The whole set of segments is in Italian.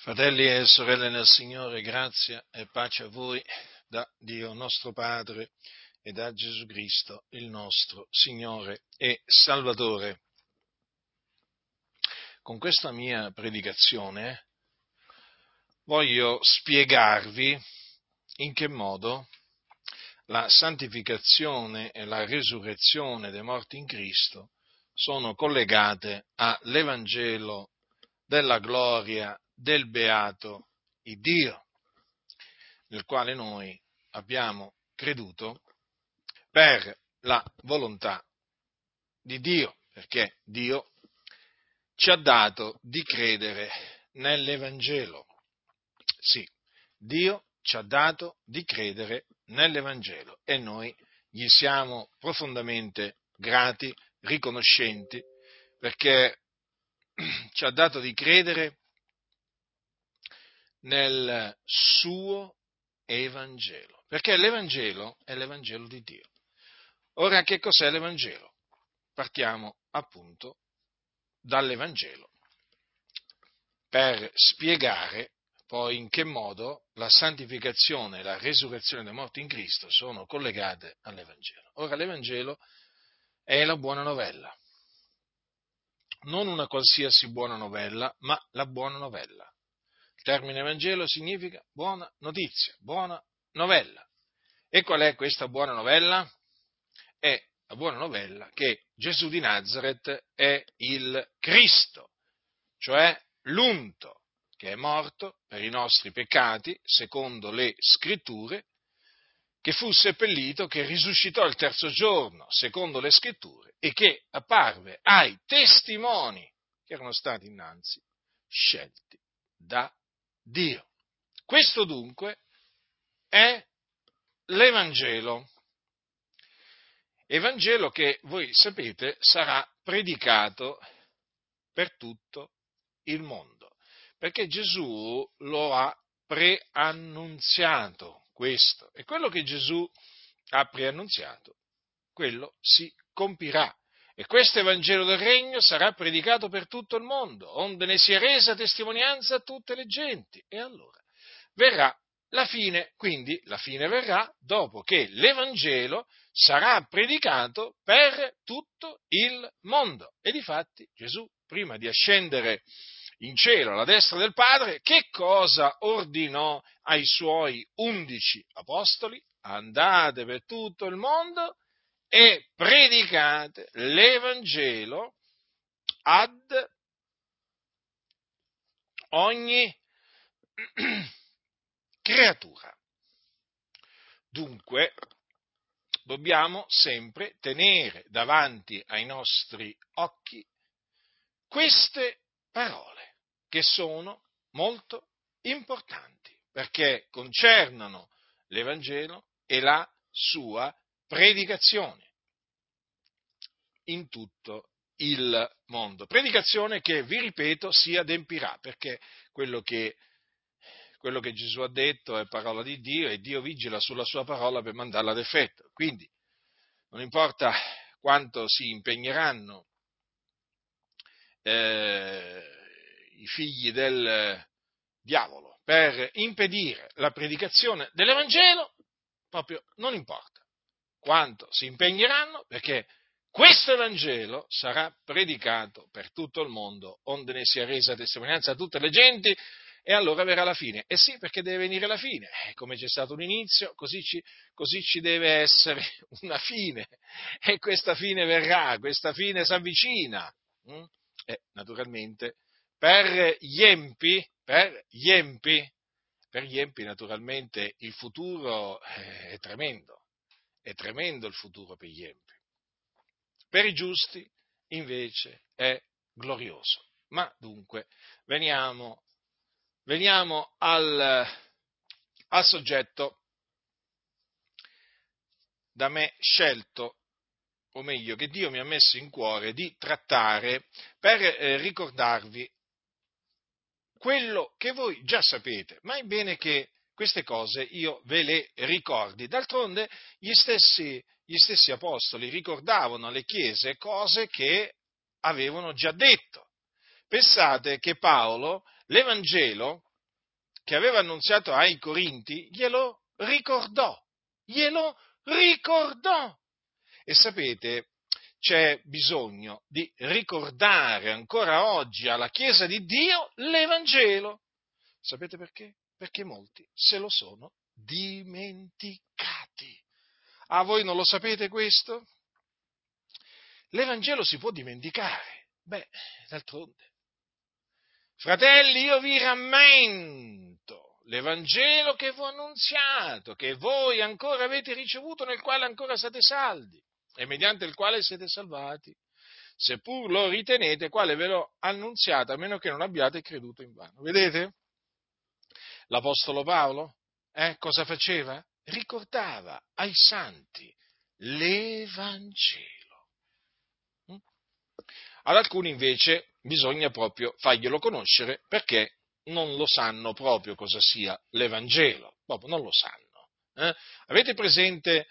Fratelli e sorelle nel Signore, grazia e pace a voi da Dio nostro Padre e da Gesù Cristo, il nostro Signore e Salvatore. Con questa mia predicazione voglio spiegarvi in che modo la santificazione e la risurrezione dei morti in Cristo sono collegate all'Evangelo della gloria del beato Dio, nel quale noi abbiamo creduto per la volontà di Dio, perché Dio ci ha dato di credere nell'Evangelo. Sì, Dio ci ha dato di credere nell'Evangelo e noi gli siamo profondamente grati, riconoscenti, perché ci ha dato di credere nel suo Evangelo, perché l'Evangelo è l'Evangelo di Dio. Ora, che cos'è l'Evangelo? Partiamo appunto dall'Evangelo per spiegare poi in che modo la santificazione e la resurrezione dei morti in Cristo sono collegate all'Evangelo. Ora, l'Evangelo è la buona novella, non una qualsiasi buona novella, ma la buona novella termine Vangelo significa buona notizia, buona novella. E qual è questa buona novella? È la buona novella che Gesù di Nazareth è il Cristo, cioè l'unto che è morto per i nostri peccati, secondo le scritture, che fu seppellito, che risuscitò il terzo giorno, secondo le scritture, e che apparve ai testimoni che erano stati innanzi scelti da Dio. Questo dunque è l'Evangelo. Evangelo che voi sapete sarà predicato per tutto il mondo, perché Gesù lo ha preannunziato questo e quello che Gesù ha preannunziato, quello si compirà. E questo Evangelo del Regno sarà predicato per tutto il mondo, onde ne sia resa testimonianza a tutte le genti. E allora verrà la fine, quindi la fine verrà dopo che l'Evangelo sarà predicato per tutto il mondo. E difatti Gesù, prima di ascendere in cielo alla destra del Padre, che cosa ordinò ai suoi undici apostoli? Andate per tutto il mondo e predicate l'Evangelo ad ogni creatura. Dunque, dobbiamo sempre tenere davanti ai nostri occhi queste parole che sono molto importanti perché concernono l'Evangelo e la sua predicazione in tutto il mondo. Predicazione che, vi ripeto, si adempirà, perché quello che, quello che Gesù ha detto è parola di Dio e Dio vigila sulla sua parola per mandarla ad effetto. Quindi non importa quanto si impegneranno eh, i figli del diavolo per impedire la predicazione dell'Evangelo, proprio non importa quanto si impegneranno perché questo Evangelo sarà predicato per tutto il mondo, onde ne sia resa testimonianza a tutte le genti, e allora verrà la fine. E sì, perché deve venire la fine. Eh, come c'è stato un inizio, così ci, così ci deve essere una fine. E questa fine verrà, questa fine si avvicina. Mm? E naturalmente per gli empi, per gli empi, per gli empi naturalmente il futuro eh, è tremendo è tremendo il futuro per gli empi. Per i giusti, invece, è glorioso. Ma dunque, veniamo, veniamo al, al soggetto da me scelto, o meglio, che Dio mi ha messo in cuore di trattare per eh, ricordarvi quello che voi già sapete, ma è bene che queste cose io ve le ricordi. D'altronde gli stessi, gli stessi apostoli ricordavano alle chiese cose che avevano già detto. Pensate che Paolo l'Evangelo che aveva annunziato ai Corinti, glielo ricordò, glielo ricordò. E sapete, c'è bisogno di ricordare ancora oggi alla Chiesa di Dio l'Evangelo. Sapete perché? Perché molti se lo sono dimenticati. A voi non lo sapete questo? L'Evangelo si può dimenticare. Beh, d'altronde. Fratelli, io vi rammento l'Evangelo che vi ho annunziato, che voi ancora avete ricevuto, nel quale ancora siete saldi e mediante il quale siete salvati, seppur lo ritenete quale ve l'ho annunziato, a meno che non abbiate creduto in vano. Vedete? L'Apostolo Paolo, eh, cosa faceva? Ricordava ai santi l'Evangelo. Ad alcuni invece bisogna proprio farglielo conoscere perché non lo sanno proprio cosa sia l'Evangelo, proprio non lo sanno. Eh? Avete presente,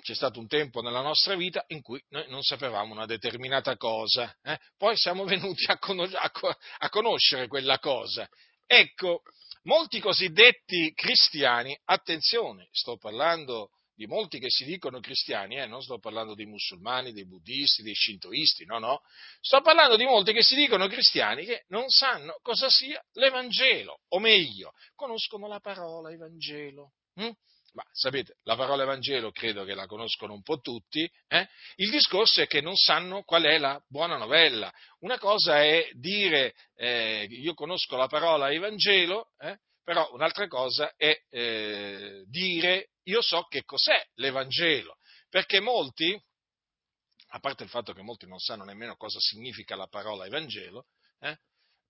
c'è stato un tempo nella nostra vita in cui noi non sapevamo una determinata cosa, eh? poi siamo venuti a, conos- a conoscere quella cosa. Ecco, molti cosiddetti cristiani, attenzione, sto parlando di molti che si dicono cristiani, eh, non sto parlando dei musulmani, dei buddisti, dei shintoisti, no, no, sto parlando di molti che si dicono cristiani che non sanno cosa sia l'Evangelo, o meglio, conoscono la parola Evangelo. Hm? Ma sapete, la parola Evangelo credo che la conoscono un po' tutti, eh? il discorso è che non sanno qual è la buona novella. Una cosa è dire eh, io conosco la parola Evangelo, eh? Però un'altra cosa è eh, dire io so che cos'è l'Evangelo, perché molti, a parte il fatto che molti non sanno nemmeno cosa significa la parola Evangelo, eh,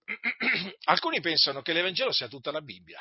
alcuni pensano che l'Evangelo sia tutta la Bibbia.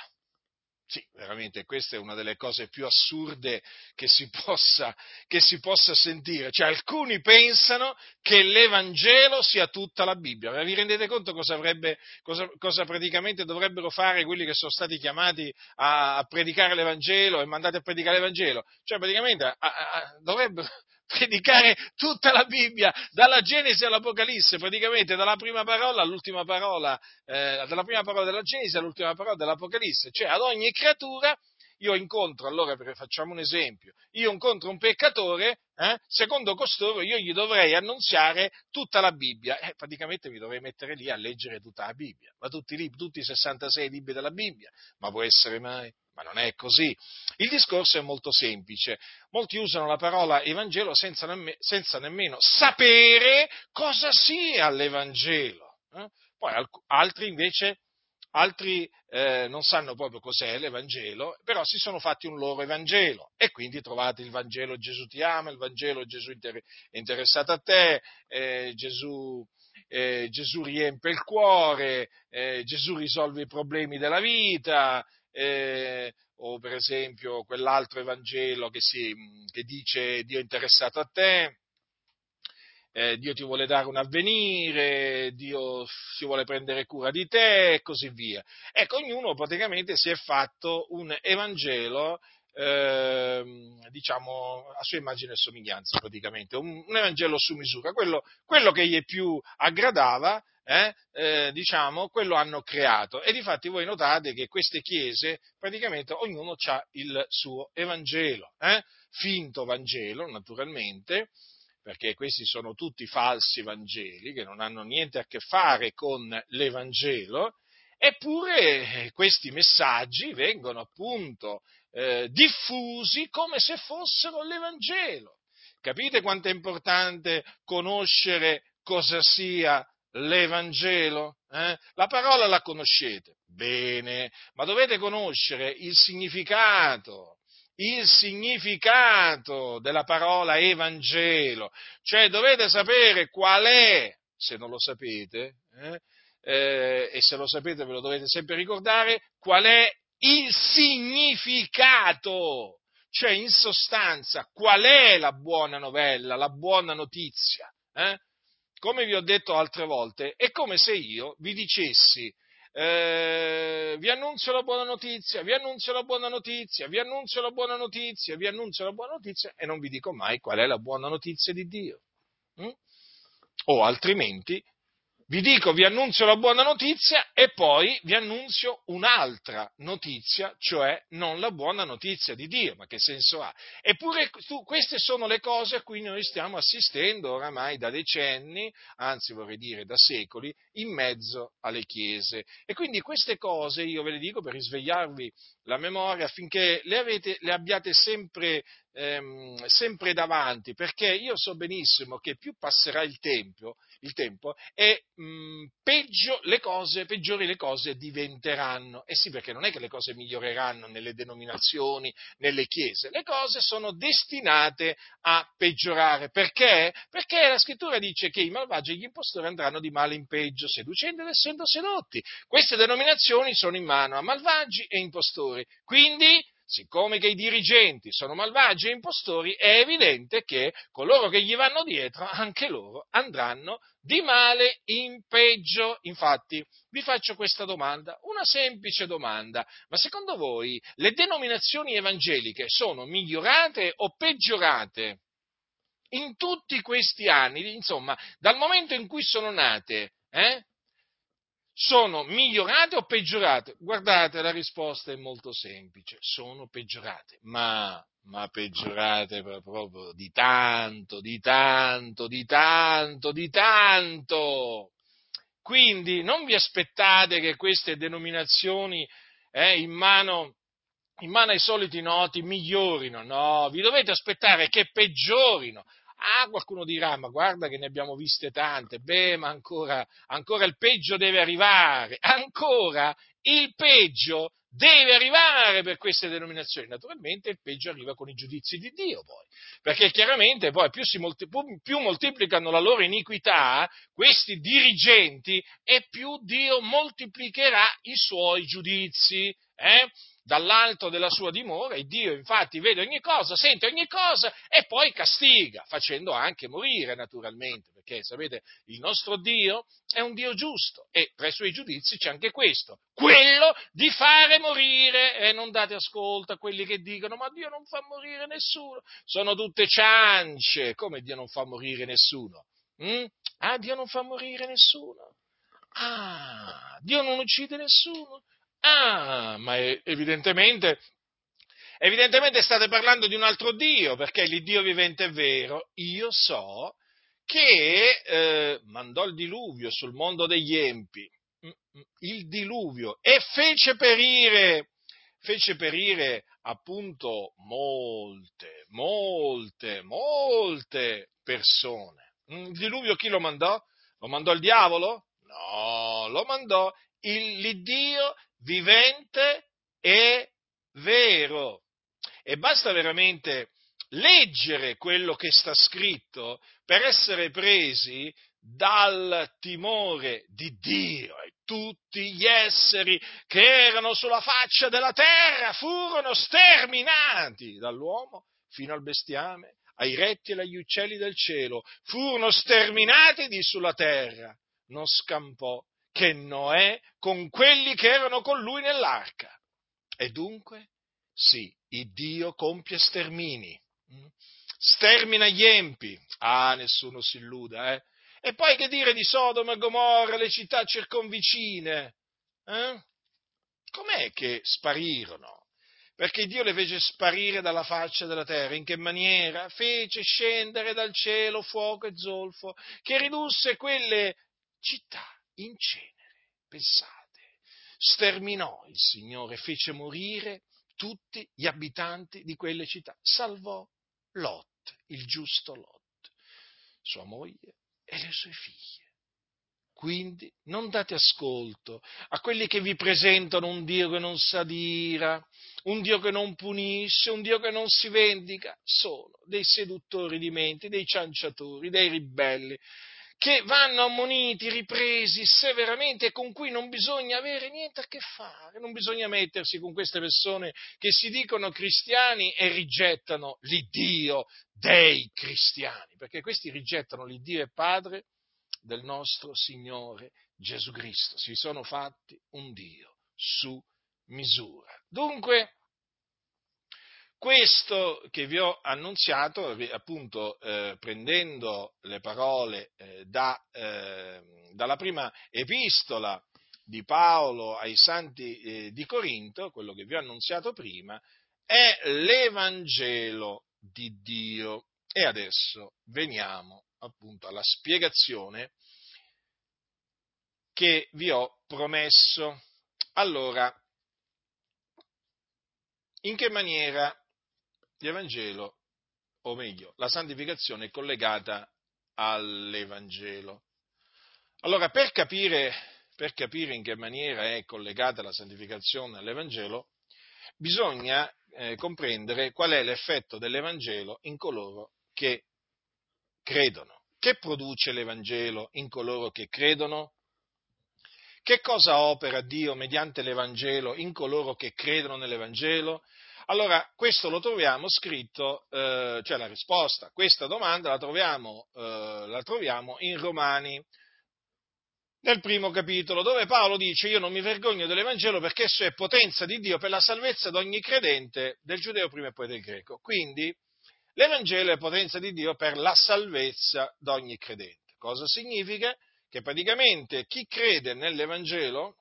Sì, veramente questa è una delle cose più assurde che si possa, che si possa sentire. Cioè, alcuni pensano che l'Evangelo sia tutta la Bibbia. Ma vi rendete conto cosa, avrebbe, cosa, cosa praticamente dovrebbero fare quelli che sono stati chiamati a, a, predicare l'Evangelo e mandati a predicare l'Evangelo? Cioè, praticamente a, a, dovrebbero, predicare tutta la Bibbia, dalla Genesi all'Apocalisse, praticamente dalla prima parola all'ultima parola, eh, dalla prima parola della Genesi all'ultima parola dell'Apocalisse, cioè ad ogni creatura io incontro, allora facciamo un esempio, io incontro un peccatore, eh, secondo costoro io gli dovrei annunziare tutta la Bibbia, eh, praticamente mi dovrei mettere lì a leggere tutta la Bibbia, ma tutti, i libri, tutti i 66 libri della Bibbia, ma può essere mai? Ma non è così. Il discorso è molto semplice. Molti usano la parola Evangelo senza, nemm- senza nemmeno sapere cosa sia l'Evangelo. Eh? Poi alc- altri invece altri eh, non sanno proprio cos'è l'Evangelo, però si sono fatti un loro Evangelo. E quindi trovate il Vangelo Gesù ti ama, il Vangelo Gesù è interessato a te, eh, Gesù, eh, Gesù, riempie il cuore, eh, Gesù risolve i problemi della vita, eh, o per esempio quell'altro Evangelo che, si, che dice Dio è interessato a te, eh, Dio ti vuole dare un avvenire, Dio si vuole prendere cura di te e così via. Ecco, ognuno praticamente si è fatto un Evangelo, eh, diciamo, a sua immagine e somiglianza praticamente, un, un Evangelo su misura, quello, quello, che gli più aggradava, eh, eh, diciamo, quello hanno creato. E difatti voi notate che queste chiese, praticamente ognuno ha il suo Evangelo, eh, finto Vangelo naturalmente, perché questi sono tutti falsi Vangeli che non hanno niente a che fare con l'Evangelo, eppure questi messaggi vengono appunto eh, diffusi come se fossero l'Evangelo. Capite quanto è importante conoscere cosa sia l'Evangelo? Eh? La parola la conoscete, bene, ma dovete conoscere il significato il significato della parola Evangelo, cioè dovete sapere qual è, se non lo sapete, eh, eh, e se lo sapete ve lo dovete sempre ricordare, qual è il significato, cioè in sostanza qual è la buona novella, la buona notizia. Eh? Come vi ho detto altre volte, è come se io vi dicessi eh, vi annunzio la buona notizia, vi annunzio la buona notizia, vi annunzio la buona notizia, vi annunzio la buona notizia e non vi dico mai qual è la buona notizia di Dio. Mm? O altrimenti vi dico, vi annunzio la buona notizia e poi vi annunzio un'altra notizia, cioè non la buona notizia di Dio, ma che senso ha? Eppure queste sono le cose a cui noi stiamo assistendo oramai da decenni, anzi vorrei dire da secoli, in mezzo alle chiese. E quindi queste cose io ve le dico per risvegliarvi la memoria affinché le, avete, le abbiate sempre ehm, sempre davanti, perché io so benissimo che più passerà il tempo, il tempo e mh, peggio le cose, peggiori le cose diventeranno. E sì, perché non è che le cose miglioreranno nelle denominazioni, nelle chiese, le cose sono destinate a peggiorare. Perché? Perché la scrittura dice che i malvagi e gli impostori andranno di male in peggio, seducendo ed essendo sedotti. Queste denominazioni sono in mano a malvagi e impostori. Quindi siccome che i dirigenti sono malvagi e impostori, è evidente che coloro che gli vanno dietro, anche loro andranno di male in peggio. Infatti, vi faccio questa domanda, una semplice domanda, ma secondo voi le denominazioni evangeliche sono migliorate o peggiorate? In tutti questi anni, insomma, dal momento in cui sono nate, eh, sono migliorate o peggiorate? Guardate, la risposta è molto semplice, sono peggiorate, ma, ma peggiorate proprio di tanto, di tanto, di tanto, di tanto. Quindi non vi aspettate che queste denominazioni eh, in, mano, in mano ai soliti noti migliorino, no, vi dovete aspettare che peggiorino, Ah, qualcuno dirà, ma guarda che ne abbiamo viste tante. Beh, ma ancora, ancora il peggio deve arrivare. Ancora il peggio deve arrivare per queste denominazioni. Naturalmente il peggio arriva con i giudizi di Dio poi, perché chiaramente poi più, molti, più moltiplicano la loro iniquità questi dirigenti e più Dio moltiplicherà i suoi giudizi. Eh? Dall'alto della sua dimora e Dio infatti vede ogni cosa, sente ogni cosa e poi castiga, facendo anche morire naturalmente, perché sapete il nostro Dio è un Dio giusto e tra i suoi giudizi c'è anche questo, quello di fare morire e non date ascolto a quelli che dicono ma Dio non fa morire nessuno, sono tutte ciance, come Dio non fa morire nessuno? Mm? Ah, Dio non fa morire nessuno. Ah, Dio non uccide nessuno. Ah, ma evidentemente, evidentemente state parlando di un altro Dio, perché l'Iddio vivente è vero. Io so che eh, mandò il diluvio sul mondo degli empi, mm, mm, il diluvio, e fece perire, fece perire appunto molte, molte, molte persone. Mm, il diluvio chi lo mandò? Lo mandò il diavolo? No, lo mandò il, l'Iddio vivente e vero. E basta veramente leggere quello che sta scritto per essere presi dal timore di Dio e tutti gli esseri che erano sulla faccia della terra furono sterminati dall'uomo fino al bestiame, ai rettili e agli uccelli del cielo, furono sterminati di sulla terra. Non scampò che Noè con quelli che erano con lui nell'arca. E dunque, sì, il Dio compie stermini, stermina gli empi. Ah, nessuno si illuda, eh? E poi che dire di Sodoma e Gomorra, le città circonvicine? Eh? Com'è che sparirono? Perché Dio le fece sparire dalla faccia della terra. In che maniera? Fece scendere dal cielo fuoco e zolfo, che ridusse quelle città in cenere. Pensate, sterminò il Signore, fece morire tutti gli abitanti di quelle città, salvò Lot, il giusto Lot, sua moglie e le sue figlie. Quindi non date ascolto a quelli che vi presentano un Dio che non s'adira, un Dio che non punisce, un Dio che non si vendica. Sono dei seduttori di menti, dei cianciatori, dei ribelli che vanno ammoniti, ripresi severamente e con cui non bisogna avere niente a che fare, non bisogna mettersi con queste persone che si dicono cristiani e rigettano l'Iddio dei cristiani, perché questi rigettano l'Iddio e Padre del nostro Signore Gesù Cristo, si sono fatti un Dio su misura. Dunque, questo che vi ho annunziato, appunto eh, prendendo le parole eh, da, eh, dalla prima epistola di Paolo ai santi eh, di Corinto, quello che vi ho annunziato prima, è l'Evangelo di Dio. E adesso veniamo appunto alla spiegazione che vi ho promesso. Allora, in che maniera l'Evangelo, o meglio, la santificazione è collegata all'Evangelo? Allora, per capire, per capire in che maniera è collegata la santificazione all'Evangelo, bisogna eh, comprendere qual è l'effetto dell'Evangelo in coloro che credono. Che produce l'Evangelo in coloro che credono? Che cosa opera Dio mediante l'Evangelo in coloro che credono nell'Evangelo? Allora, questo lo troviamo scritto, eh, cioè la risposta a questa domanda la troviamo, eh, la troviamo in Romani, nel primo capitolo, dove Paolo dice io non mi vergogno dell'Evangelo perché esso è potenza di Dio per la salvezza di ogni credente, del giudeo prima e poi del greco. Quindi l'Evangelo è potenza di Dio per la salvezza di ogni credente. Cosa significa? che praticamente chi crede nell'Evangelo,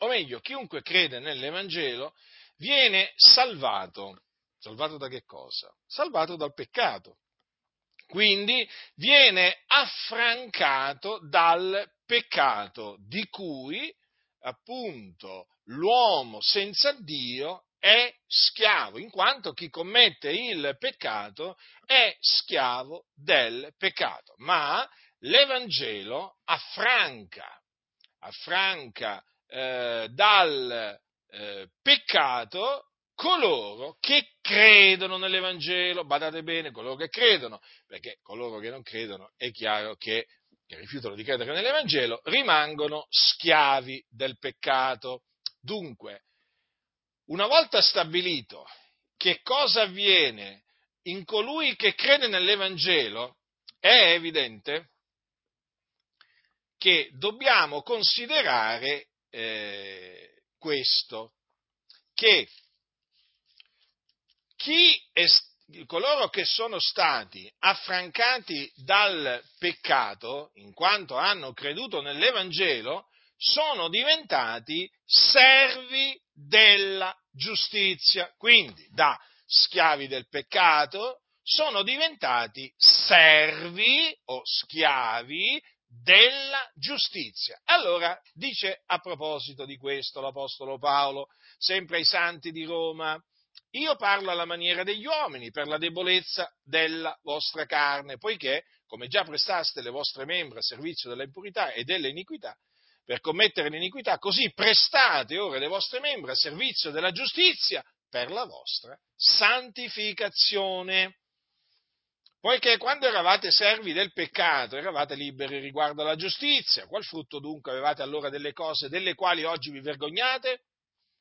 o meglio, chiunque crede nell'Evangelo, viene salvato. Salvato da che cosa? Salvato dal peccato. Quindi viene affrancato dal peccato di cui appunto l'uomo senza Dio è schiavo, in quanto chi commette il peccato è schiavo del peccato. Ma l'Evangelo affranca, affranca eh, dal eh, peccato coloro che credono nell'Evangelo, badate bene, coloro che credono, perché coloro che non credono è chiaro che, che rifiutano di credere nell'Evangelo, rimangono schiavi del peccato. Dunque, una volta stabilito che cosa avviene in colui che crede nell'Evangelo, è evidente che dobbiamo considerare eh, questo, che chi è, coloro che sono stati affrancati dal peccato, in quanto hanno creduto nell'Evangelo, sono diventati servi della giustizia. Quindi da schiavi del peccato sono diventati servi o schiavi della giustizia. Allora dice a proposito di questo l'Apostolo Paolo, sempre ai santi di Roma, io parlo alla maniera degli uomini per la debolezza della vostra carne, poiché, come già prestaste le vostre membra a servizio della impurità e delle iniquità, per commettere l'iniquità, così prestate ora le vostre membra a servizio della giustizia per la vostra santificazione poiché quando eravate servi del peccato eravate liberi riguardo alla giustizia, qual frutto dunque avevate allora delle cose delle quali oggi vi vergognate?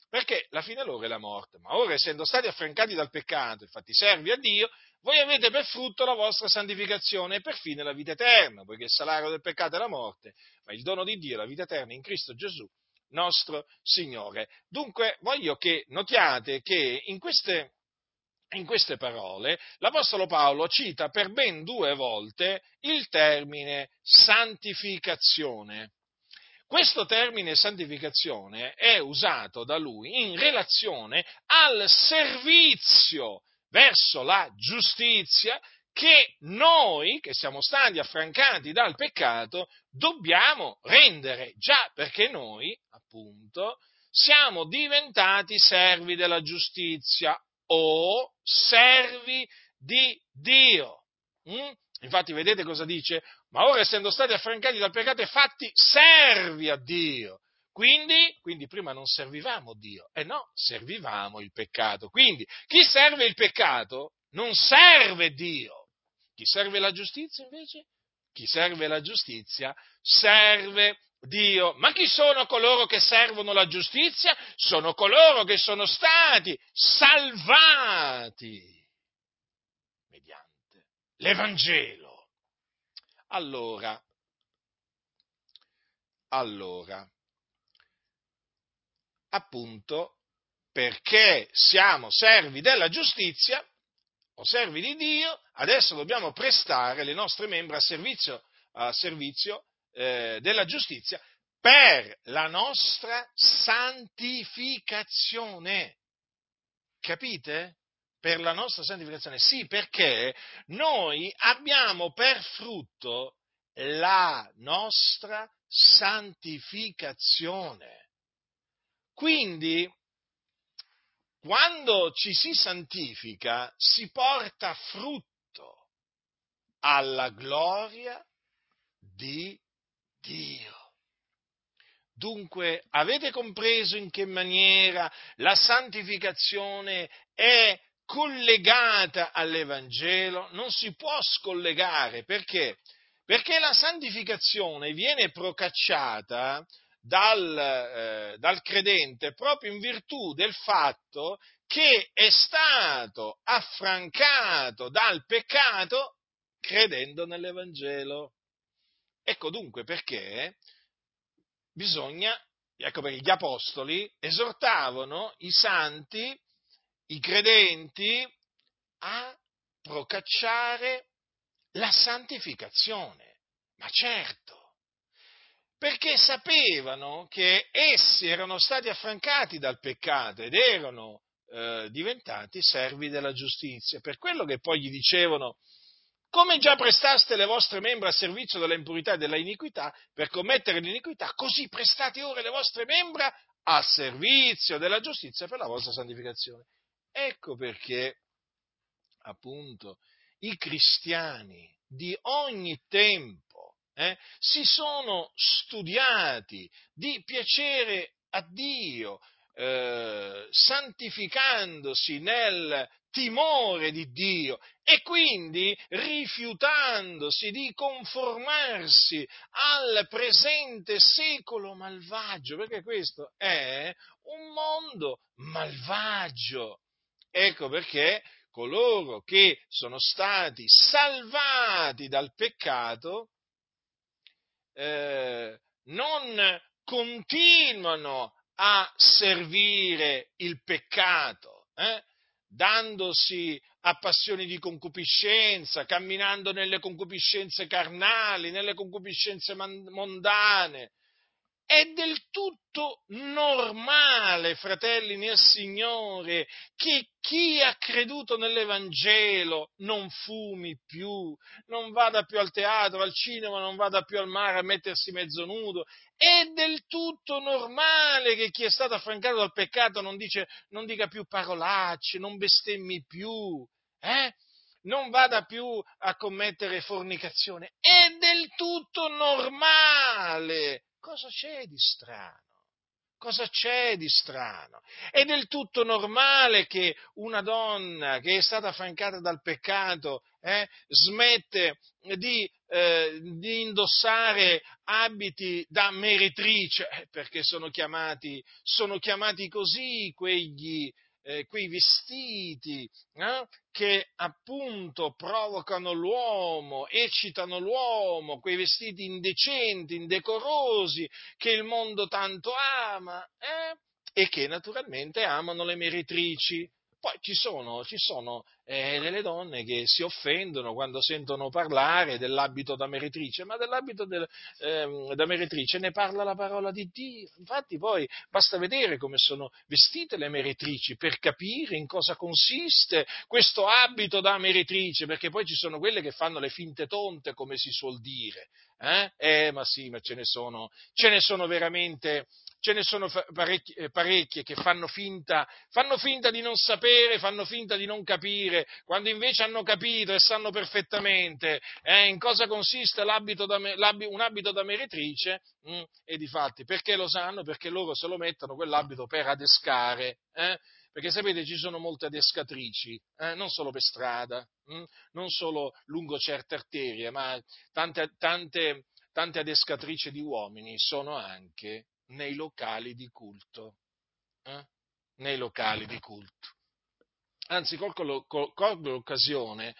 Perché la fine loro è la morte, ma ora essendo stati affrancati dal peccato e fatti servi a Dio, voi avete per frutto la vostra santificazione e per fine la vita eterna, poiché il salario del peccato è la morte, ma il dono di Dio è la vita eterna in Cristo Gesù, nostro Signore. Dunque voglio che notiate che in queste in queste parole l'Apostolo Paolo cita per ben due volte il termine santificazione. Questo termine santificazione è usato da lui in relazione al servizio verso la giustizia che noi, che siamo stati affrancati dal peccato, dobbiamo rendere, già perché noi, appunto, siamo diventati servi della giustizia o servi di Dio. Mm? Infatti vedete cosa dice? Ma ora essendo stati affrancati dal peccato e fatti servi a Dio. Quindi, quindi prima non servivamo Dio, e eh no, servivamo il peccato. Quindi chi serve il peccato non serve Dio. Chi serve la giustizia invece? Chi serve la giustizia serve Dio. Ma chi sono coloro che servono la giustizia? Sono coloro che sono stati salvati mediante l'Evangelo. Allora, allora, appunto, perché siamo servi della giustizia o servi di Dio, adesso dobbiamo prestare le nostre membra a servizio, a servizio eh, della giustizia per la nostra santificazione. Capite? Per la nostra santificazione. Sì, perché noi abbiamo per frutto la nostra santificazione. Quindi, quando ci si santifica, si porta frutto alla gloria di Dio. Dunque, avete compreso in che maniera la santificazione è collegata all'Evangelo? Non si può scollegare perché? Perché la santificazione viene procacciata dal, eh, dal credente proprio in virtù del fatto che è stato affrancato dal peccato credendo nell'Evangelo. Ecco dunque perché bisogna, ecco perché gli apostoli esortavano i santi, i credenti, a procacciare la santificazione. Ma certo, perché sapevano che essi erano stati affrancati dal peccato ed erano eh, diventati servi della giustizia. Per quello che poi gli dicevano, come già prestaste le vostre membra a servizio della impurità e della iniquità per commettere l'iniquità, così prestate ora le vostre membra a servizio della giustizia per la vostra santificazione. Ecco perché, appunto, i cristiani di ogni tempo eh, si sono studiati di piacere a Dio, eh, santificandosi nel timore di Dio e quindi rifiutandosi di conformarsi al presente secolo malvagio, perché questo è un mondo malvagio. Ecco perché coloro che sono stati salvati dal peccato eh, non continuano a servire il peccato, eh? Dandosi a passioni di concupiscenza, camminando nelle concupiscenze carnali, nelle concupiscenze mondane. È del tutto normale, fratelli nel Signore, che chi ha creduto nell'Evangelo non fumi più, non vada più al teatro, al cinema, non vada più al mare a mettersi mezzo nudo. È del tutto normale che chi è stato affrancato dal peccato non, dice, non dica più parolacce, non bestemmi più, eh? non vada più a commettere fornicazione. È del tutto normale. Cosa c'è di strano? Cosa c'è di strano? È del tutto normale che una donna che è stata affrancata dal peccato eh, smette di, eh, di, indossare abiti da meretrice, eh, perché sono chiamati, sono chiamati così quegli, eh, quei vestiti eh, che appunto provocano l'uomo, eccitano l'uomo, quei vestiti indecenti, indecorosi che il mondo tanto ama eh, e che naturalmente amano le meretrici. Poi ci sono, ci sono eh, delle donne che si offendono quando sentono parlare dell'abito da meretrice, ma dell'abito del, eh, da meretrice ne parla la parola di Dio. Infatti poi basta vedere come sono vestite le meretrici per capire in cosa consiste questo abito da meretrice, perché poi ci sono quelle che fanno le finte tonte, come si suol dire. Eh, eh ma sì, ma ce ne sono, ce ne sono veramente ce ne sono parecchie, eh, parecchie che fanno finta, fanno finta, di non sapere, fanno finta di non capire, quando invece hanno capito e sanno perfettamente eh, in cosa consiste l'abito da, un abito da meretrice, mh, mm, e di fatti perché lo sanno? Perché loro se lo mettono quell'abito per adescare. Eh? Perché sapete, ci sono molte adescatrici, eh, non solo per strada, mh, mm, non solo lungo certe arterie, ma tante, tante, tante adescatrici di uomini sono anche nei locali di culto. Eh? Nei locali di culto. Anzi, colgo, colgo l'occasione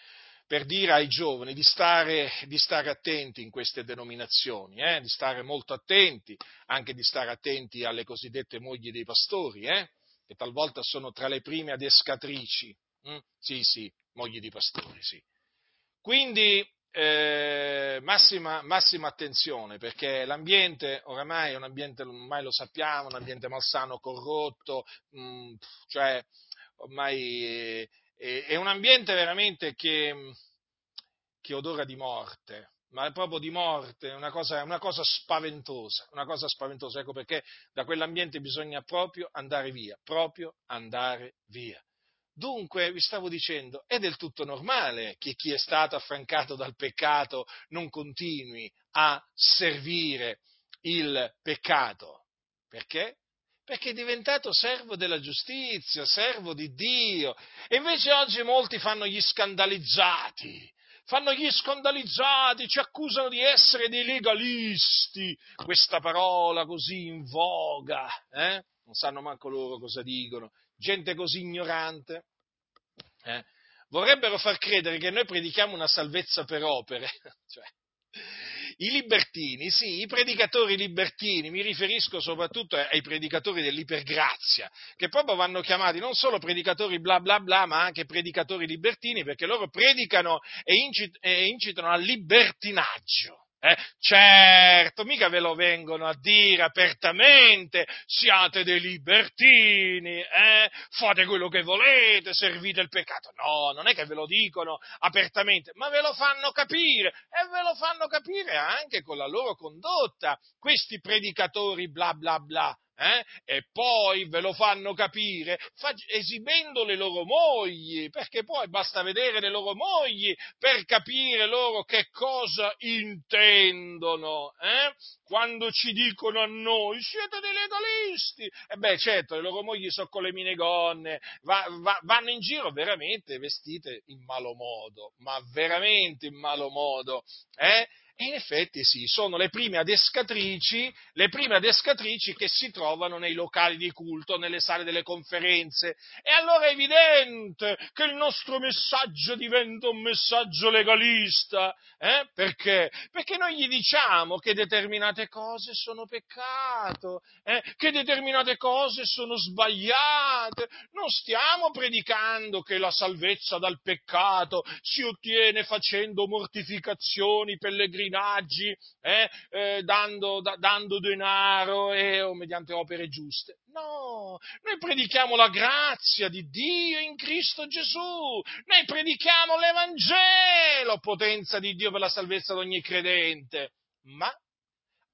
per dire ai giovani di stare, di stare attenti in queste denominazioni, eh? di stare molto attenti, anche di stare attenti alle cosiddette mogli dei pastori, eh? che talvolta sono tra le prime adescatrici. Mm? Sì, sì, mogli di pastori, sì. Quindi eh, massima, massima, attenzione perché l'ambiente oramai è un ambiente, ormai lo sappiamo, un ambiente malsano, corrotto, mh, mm, cioè ormai è, è, un ambiente veramente che, che odora di morte, ma è proprio di morte, una cosa, una cosa spaventosa, una cosa spaventosa. Ecco perché da quell'ambiente bisogna proprio andare via, proprio andare via. Dunque, vi stavo dicendo, è del tutto normale che chi è stato affrancato dal peccato non continui a servire il peccato. Perché? Perché è diventato servo della giustizia, servo di Dio. E invece oggi molti fanno gli scandalizzati, fanno gli scandalizzati, ci accusano di essere dei legalisti, questa parola così in voga, eh? non sanno manco loro cosa dicono, gente così ignorante, eh? vorrebbero far credere che noi predichiamo una salvezza per opere, cioè, i libertini, sì, i predicatori libertini, mi riferisco soprattutto ai predicatori dell'ipergrazia, che proprio vanno chiamati non solo predicatori bla bla bla, ma anche predicatori libertini, perché loro predicano e incitano al libertinaggio. Eh, certo, mica ve lo vengono a dire apertamente, siate dei libertini, eh, fate quello che volete, servite il peccato. No, non è che ve lo dicono apertamente, ma ve lo fanno capire e ve lo fanno capire anche con la loro condotta, questi predicatori bla bla bla eh? e poi ve lo fanno capire esibendo le loro mogli, perché poi basta vedere le loro mogli per capire loro che cosa intendono. Eh? Quando ci dicono a noi siete dei legalisti, e beh certo, le loro mogli sono con le minegonne, va, va, vanno in giro veramente vestite in malo modo, ma veramente in malo modo. Eh? E in effetti sì, sono le prime adescatrici, le prime adescatrici che si trovano nei locali di culto, nelle sale delle conferenze. E allora è evidente che il nostro messaggio diventa un messaggio legalista. Eh? Perché? Perché noi gli diciamo che determinate cose sono peccato, eh? che determinate cose sono sbagliate. Non stiamo predicando che la salvezza dal peccato si ottiene facendo mortificazioni, pellegrini pellegrinaggi, eh, eh, dando, da, dando, denaro e, o mediante opere giuste. No, noi predichiamo la grazia di Dio in Cristo Gesù, noi predichiamo l'Evangelo, potenza di Dio per la salvezza di ogni credente. Ma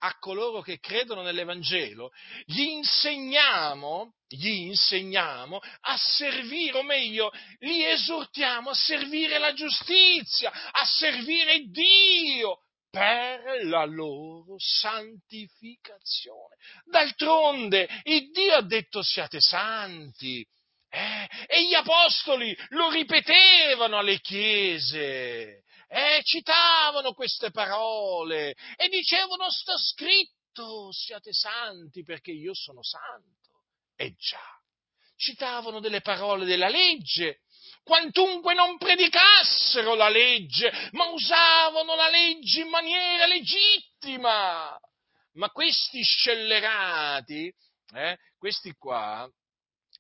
a coloro che credono nell'Evangelo, gli insegniamo, gli insegniamo a servire, o meglio, li esortiamo a servire la giustizia, a servire Dio, per la loro santificazione. D'altronde, il Dio ha detto siate santi. Eh? E gli apostoli lo ripetevano alle chiese, eh? citavano queste parole e dicevano sta scritto siate santi perché io sono santo. E già, citavano delle parole della legge quantunque non predicassero la legge, ma usavano la legge in maniera legittima. Ma questi scellerati, eh, questi qua,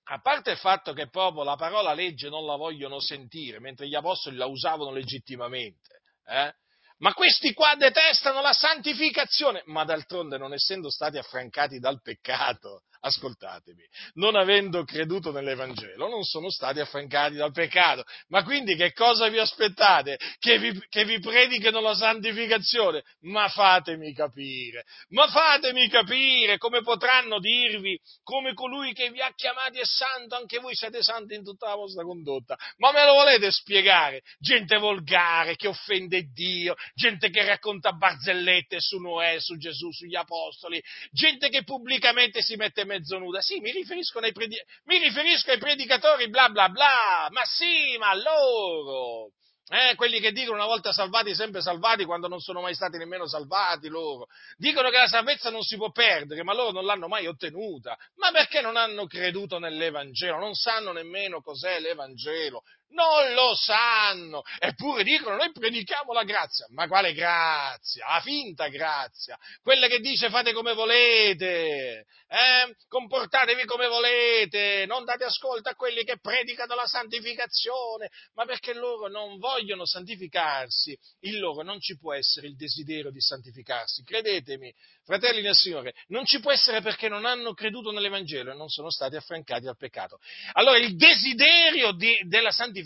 a parte il fatto che proprio la parola legge non la vogliono sentire, mentre gli apostoli la usavano legittimamente, eh, ma questi qua detestano la santificazione, ma d'altronde non essendo stati affrancati dal peccato, ascoltatemi, non avendo creduto nell'Evangelo, non sono stati affrancati dal peccato. Ma quindi che cosa vi aspettate? Che vi, che vi predichino la santificazione? Ma fatemi capire, ma fatemi capire come potranno dirvi, come colui che vi ha chiamati è santo, anche voi siete santi in tutta la vostra condotta. Ma me lo volete spiegare? Gente volgare che offende Dio, gente che racconta barzellette su Noè, su Gesù, sugli apostoli, gente che pubblicamente si mette mezzo nuda. Sì, mi riferisco, predi- mi riferisco ai predicatori bla bla bla, ma sì, ma loro. Eh, quelli che dicono una volta salvati, sempre salvati, quando non sono mai stati nemmeno salvati loro. Dicono che la salvezza non si può perdere, ma loro non l'hanno mai ottenuta. Ma perché non hanno creduto nell'Evangelo? Non sanno nemmeno cos'è l'Evangelo. Non lo sanno, eppure dicono noi predichiamo la grazia, ma quale grazia? La finta grazia, quella che dice fate come volete, eh? comportatevi come volete, non date ascolto a quelli che predicano la santificazione, ma perché loro non vogliono santificarsi, in loro non ci può essere il desiderio di santificarsi, credetemi, fratelli del Signore, non ci può essere perché non hanno creduto nell'Evangelo e non sono stati affrancati dal peccato. Allora il desiderio di, della santificazione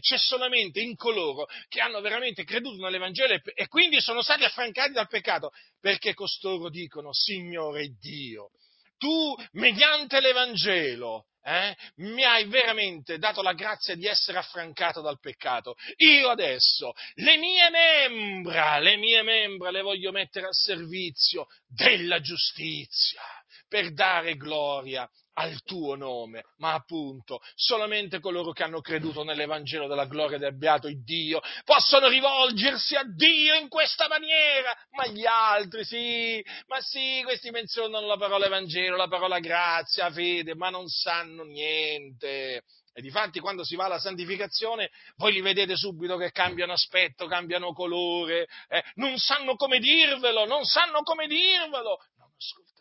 c'è solamente in coloro che hanno veramente creduto nell'Evangelo e, e quindi sono stati affrancati dal peccato, perché costoro dicono, Signore Dio, tu mediante l'Evangelo eh, mi hai veramente dato la grazia di essere affrancato dal peccato. Io adesso le mie membra, le mie membra le voglio mettere al servizio della giustizia per dare gloria al tuo nome, ma appunto solamente coloro che hanno creduto nell'Evangelo della gloria del beato Dio possono rivolgersi a Dio in questa maniera, ma gli altri sì, ma sì, questi menzionano la parola Evangelo, la parola grazia, fede, ma non sanno niente. E difatti quando si va alla santificazione voi li vedete subito che cambiano aspetto, cambiano colore, eh, non sanno come dirvelo, non sanno come dirvelo. Ascoltate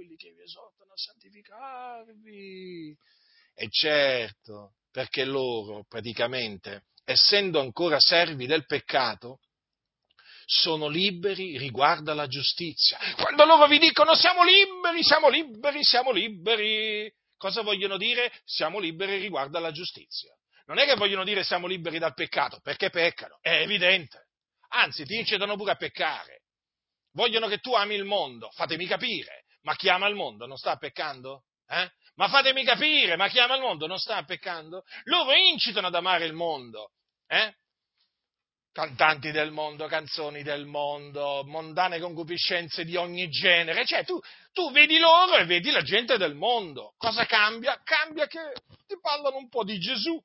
quelli che vi esortano a santificarvi. E certo, perché loro praticamente, essendo ancora servi del peccato, sono liberi riguardo alla giustizia. Quando loro vi dicono siamo liberi, siamo liberi, siamo liberi, cosa vogliono dire? Siamo liberi riguardo alla giustizia. Non è che vogliono dire siamo liberi dal peccato, perché peccano, è evidente. Anzi, ti incitano pure a peccare. Vogliono che tu ami il mondo, fatemi capire, ma chi ama il mondo non sta peccando? Eh? Ma fatemi capire, ma chi ama il mondo non sta peccando? Loro incitano ad amare il mondo. Eh? cantanti del mondo, canzoni del mondo, mondane concupiscenze di ogni genere. Cioè, tu, tu, vedi loro e vedi la gente del mondo. Cosa cambia? Cambia che ti parlano un po' di Gesù,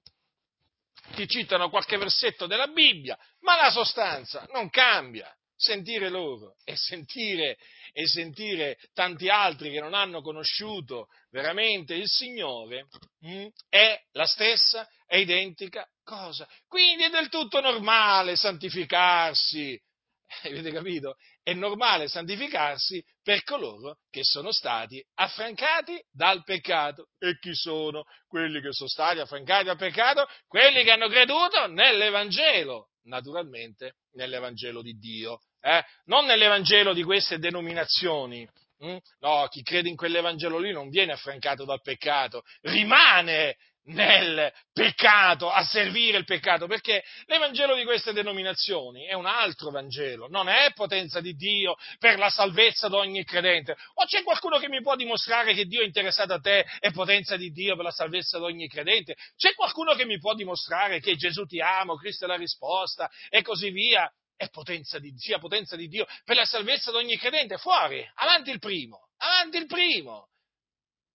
ti citano qualche versetto della Bibbia, ma la sostanza non cambia. Sentire loro e sentire, e sentire tanti altri che non hanno conosciuto veramente il Signore mm, è la stessa, è identica cosa. Quindi è del tutto normale santificarsi. Avete capito? È normale santificarsi per coloro che sono stati affrancati dal peccato. E chi sono quelli che sono stati affrancati dal peccato? Quelli che hanno creduto nell'Evangelo, naturalmente nell'Evangelo di Dio, eh? non nell'Evangelo di queste denominazioni. Mm? No, chi crede in quell'Evangelo lì non viene affrancato dal peccato, rimane nel peccato, a servire il peccato, perché l'Evangelo di queste denominazioni è un altro Vangelo, non è potenza di Dio per la salvezza di ogni credente. O c'è qualcuno che mi può dimostrare che Dio è interessato a te è potenza di Dio per la salvezza di ogni credente? C'è qualcuno che mi può dimostrare che Gesù ti ama, Cristo è la risposta e così via? È potenza di, sia potenza di Dio per la salvezza di ogni credente? Fuori, avanti il primo, avanti il primo.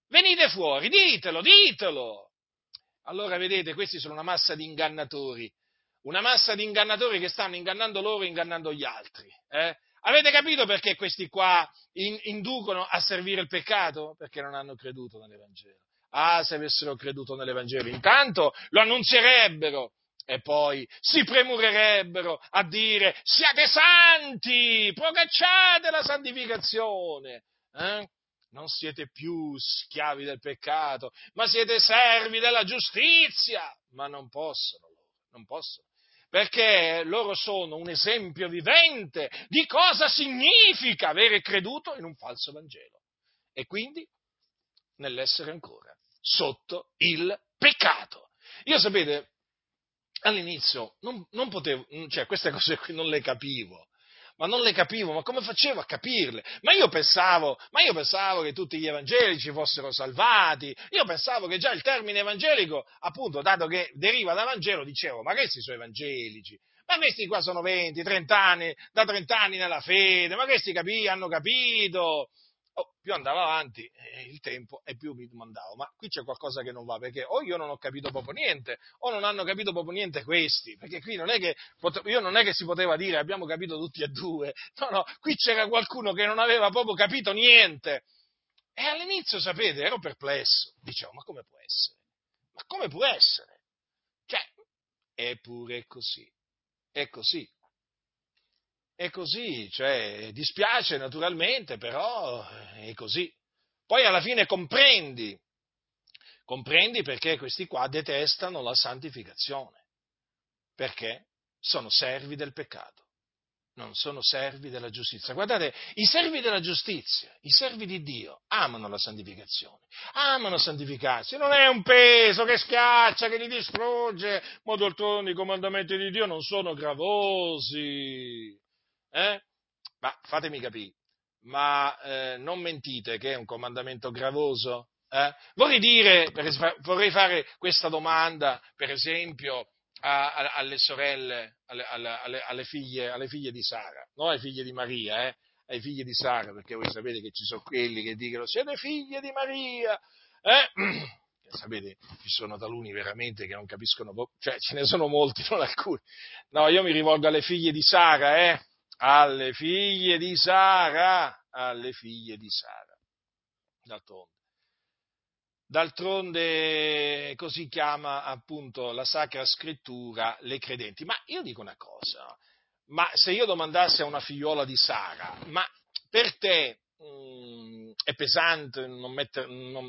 Venite fuori, ditelo, ditelo. Allora vedete, questi sono una massa di ingannatori, una massa di ingannatori che stanno ingannando loro e ingannando gli altri. Eh? Avete capito perché questi qua in, inducono a servire il peccato? Perché non hanno creduto nell'Evangelo. Ah, se avessero creduto nell'Evangelo, intanto lo annunzierebbero e poi si premurerebbero a dire siate santi, procacciate la santificazione. Eh? non siete più schiavi del peccato, ma siete servi della giustizia. Ma non possono non possono. Perché loro sono un esempio vivente di cosa significa avere creduto in un falso Vangelo. E quindi nell'essere ancora sotto il peccato. Io sapete, all'inizio non, non potevo, cioè queste cose qui non le capivo. Ma non le capivo, ma come facevo a capirle? Ma io pensavo, ma io pensavo che tutti gli evangelici fossero salvati, io pensavo che già il termine evangelico, appunto, dato che deriva da Vangelo, dicevo, ma questi sono evangelici, ma questi qua sono 20, 30 anni, da 30 anni nella fede, ma questi capi, hanno capito, oh, più andavo avanti eh, il tempo e più mi domandavo, ma qui c'è qualcosa che non va, perché o io non ho capito proprio niente, o non hanno capito proprio niente questi, perché qui non è che, io non è che si poteva dire abbiamo capito tutti e due, no, no, qui c'era qualcuno che non aveva proprio capito niente. E all'inizio, sapete, ero perplesso, dicevo, ma come può essere? Ma come può essere? Cioè, Eppure è così, è così. È così, cioè dispiace naturalmente, però è così. Poi alla fine comprendi, comprendi perché questi qua detestano la santificazione, perché sono servi del peccato non sono servi della giustizia. Guardate, i servi della giustizia, i servi di Dio, amano la santificazione, amano santificarsi, non è un peso che schiaccia, che li distrugge, ma d'altronde i comandamenti di Dio non sono gravosi. Eh? Ma fatemi capire, ma eh, non mentite che è un comandamento gravoso? Eh? Vorrei dire, vorrei fare questa domanda, per esempio, a, a, alle sorelle, alle, alle, alle, figlie, alle, figlie, di Sara, non alle figlie di Maria, eh, ai figli di Sara, perché voi sapete che ci sono quelli che dicono siete figlie di Maria, eh? sapete, ci sono taluni veramente che non capiscono, cioè ce ne sono molti, non alcuni. No, io mi rivolgo alle figlie di Sara, eh? Alle figlie di Sara, alle figlie di Sara. D'altronde. D'altronde così chiama appunto la Sacra Scrittura le credenti. Ma io dico una cosa, ma se io domandassi a una figliuola di Sara, ma per te mh, mm, è pesante non mettere, non,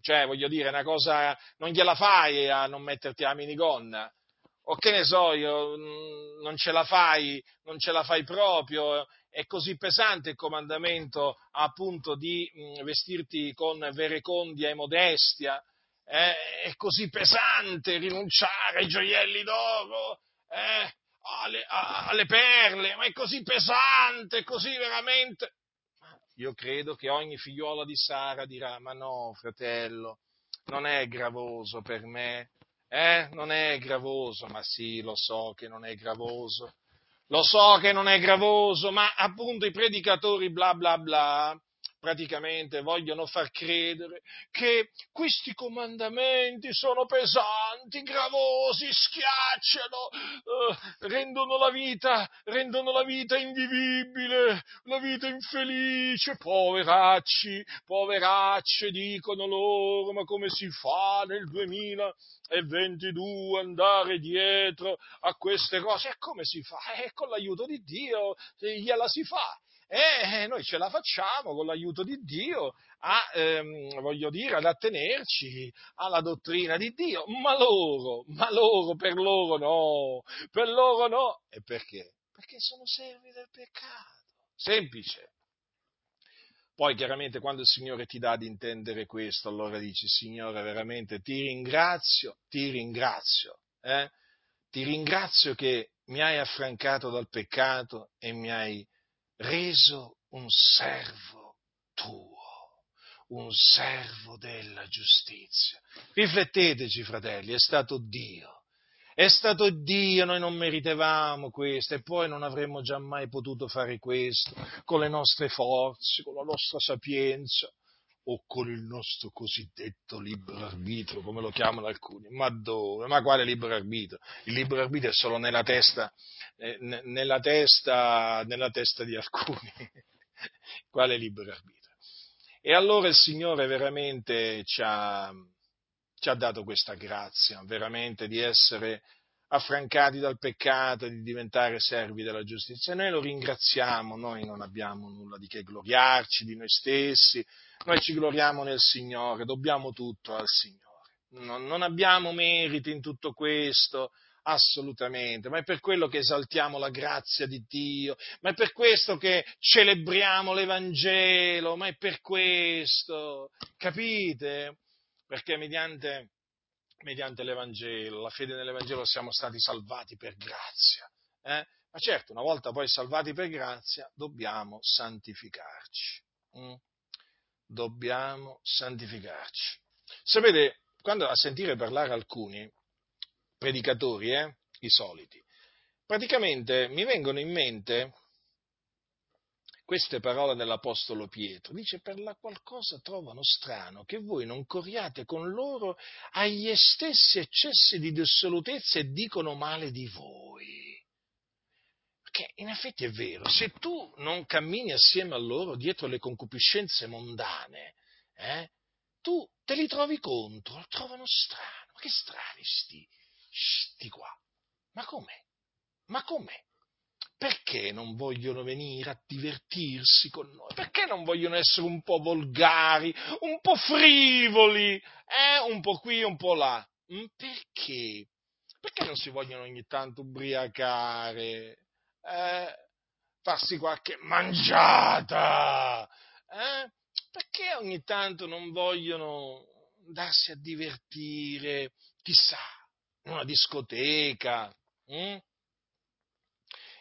cioè voglio dire, una cosa, non gliela fai a non metterti la minigonna? O che ne so io, mm, non ce la fai, non ce la fai proprio, è così pesante il comandamento appunto di mm, vestirti con verecondia e modestia, eh? è così pesante rinunciare ai gioielli d'oro, eh? alle, alle perle, ma è così pesante, così veramente. Io credo che ogni figliuola di Sara dirà, ma no, fratello, non è gravoso per me, eh? Non è gravoso, ma sì, lo so che non è gravoso. Lo so che non è gravoso, ma appunto i predicatori bla bla bla praticamente vogliono far credere che questi comandamenti sono pesanti, gravosi, schiacciano, eh, rendono, la vita, rendono la vita invivibile, la vita infelice, poveracci, poveracce dicono loro, ma come si fa nel 2022 andare dietro a queste cose? E come si fa? Eh, con l'aiuto di Dio gliela si fa e noi ce la facciamo con l'aiuto di Dio a, ehm, voglio dire, ad attenerci alla dottrina di Dio, ma loro, ma loro, per loro no, per loro no. E perché? Perché sono servi del peccato. Semplice. Poi chiaramente quando il Signore ti dà ad intendere questo, allora dici, Signore, veramente ti ringrazio, ti ringrazio, eh? ti ringrazio che mi hai affrancato dal peccato e mi hai reso un servo tuo, un servo della giustizia. Rifletteteci, fratelli, è stato Dio. È stato Dio, noi non meritevamo questo e poi non avremmo già mai potuto fare questo con le nostre forze, con la nostra sapienza o con il nostro cosiddetto libero arbitrio, come lo chiamano alcuni. Ma dove? Ma quale libero arbitrio? Il libero arbitrio è solo nella testa, eh, nella testa, nella testa di alcuni. quale libero arbitrio? E allora il Signore veramente ci ha, ci ha dato questa grazia, veramente di essere affrancati dal peccato e di diventare servi della giustizia. Noi lo ringraziamo, noi non abbiamo nulla di che gloriarci di noi stessi, noi ci gloriamo nel Signore, dobbiamo tutto al Signore. Non, non abbiamo meriti in tutto questo, assolutamente, ma è per quello che esaltiamo la grazia di Dio, ma è per questo che celebriamo l'Evangelo, ma è per questo, capite? Perché mediante mediante l'Evangelo, la fede nell'Evangelo siamo stati salvati per grazia. Eh? Ma certo, una volta poi salvati per grazia, dobbiamo santificarci. Mm? Dobbiamo santificarci. Sapete, quando a sentire parlare alcuni predicatori, eh, i soliti, praticamente mi vengono in mente queste parole dell'Apostolo Pietro. Dice, per la qualcosa trovano strano che voi non corriate con loro agli stessi eccessi di dissolutezza e dicono male di voi. Perché in effetti è vero, se tu non cammini assieme a loro dietro le concupiscenze mondane, eh, tu te li trovi contro, lo trovano strano. Ma che strani sti, sti qua. Ma com'è? Ma com'è? Perché non vogliono venire a divertirsi con noi? Perché non vogliono essere un po' volgari, un po' frivoli, eh? un po' qui, un po' là? Mm, perché? Perché non si vogliono ogni tanto ubriacare? Eh? Farsi qualche mangiata? Eh? Perché ogni tanto non vogliono darsi a divertire, chissà, in una discoteca, hm?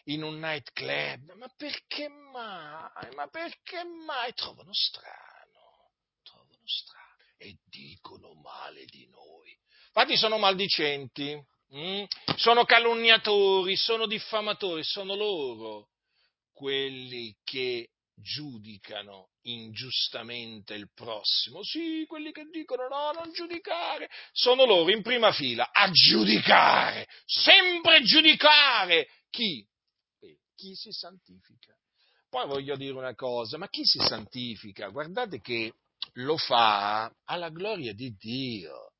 In un nightclub? Ma perché mai? Ma perché mai? Trovano strano, trovano strano e dicono male di noi. Infatti sono maldicenti, hm? sono calunniatori, sono diffamatori, sono loro quelli che giudicano ingiustamente il prossimo. Sì, quelli che dicono no, non giudicare, sono loro in prima fila a giudicare, sempre giudicare chi? Chi si santifica. Poi voglio dire una cosa, ma chi si santifica? Guardate che lo fa alla gloria di Dio.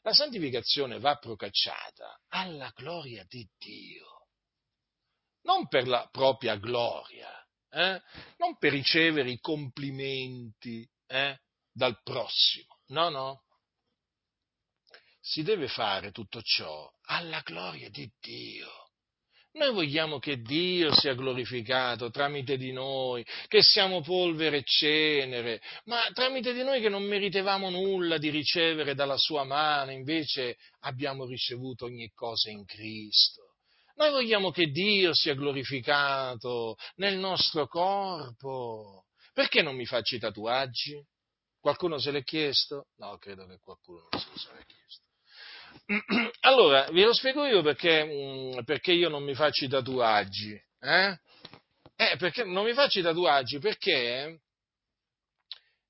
La santificazione va procacciata alla gloria di Dio, non per la propria gloria, eh? non per ricevere i complimenti eh? dal prossimo, no, no. Si deve fare tutto ciò alla gloria di Dio. Noi vogliamo che Dio sia glorificato tramite di noi, che siamo polvere e cenere, ma tramite di noi che non meritevamo nulla di ricevere dalla sua mano, invece abbiamo ricevuto ogni cosa in Cristo. Noi vogliamo che Dio sia glorificato nel nostro corpo. Perché non mi faccio i tatuaggi? Qualcuno se l'è chiesto? No, credo che qualcuno se lo sia chiesto. Allora, vi lo spiego io perché, mm, perché io non mi faccio i tatuaggi. Eh? Eh, perché non mi faccio i tatuaggi? Perché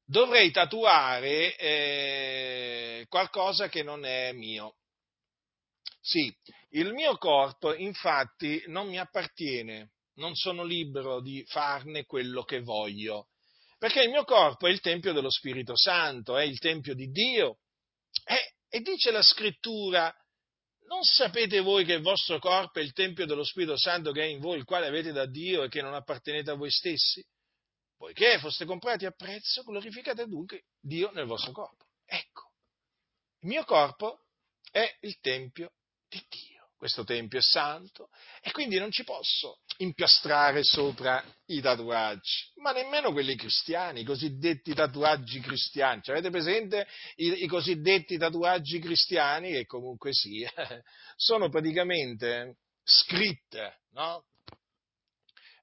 dovrei tatuare eh, qualcosa che non è mio. Sì, il mio corpo infatti non mi appartiene, non sono libero di farne quello che voglio, perché il mio corpo è il Tempio dello Spirito Santo, è il Tempio di Dio. E dice la scrittura, non sapete voi che il vostro corpo è il Tempio dello Spirito Santo che è in voi, il quale avete da Dio e che non appartenete a voi stessi? Poiché foste comprati a prezzo, glorificate dunque Dio nel vostro corpo. Ecco, il mio corpo è il Tempio di Dio questo tempio è santo e quindi non ci posso impiastrare sopra i tatuaggi, ma nemmeno quelli cristiani, i cosiddetti tatuaggi cristiani. Cioè, avete presente I, i, cosiddetti tatuaggi cristiani che comunque sì, sono praticamente scritte, no?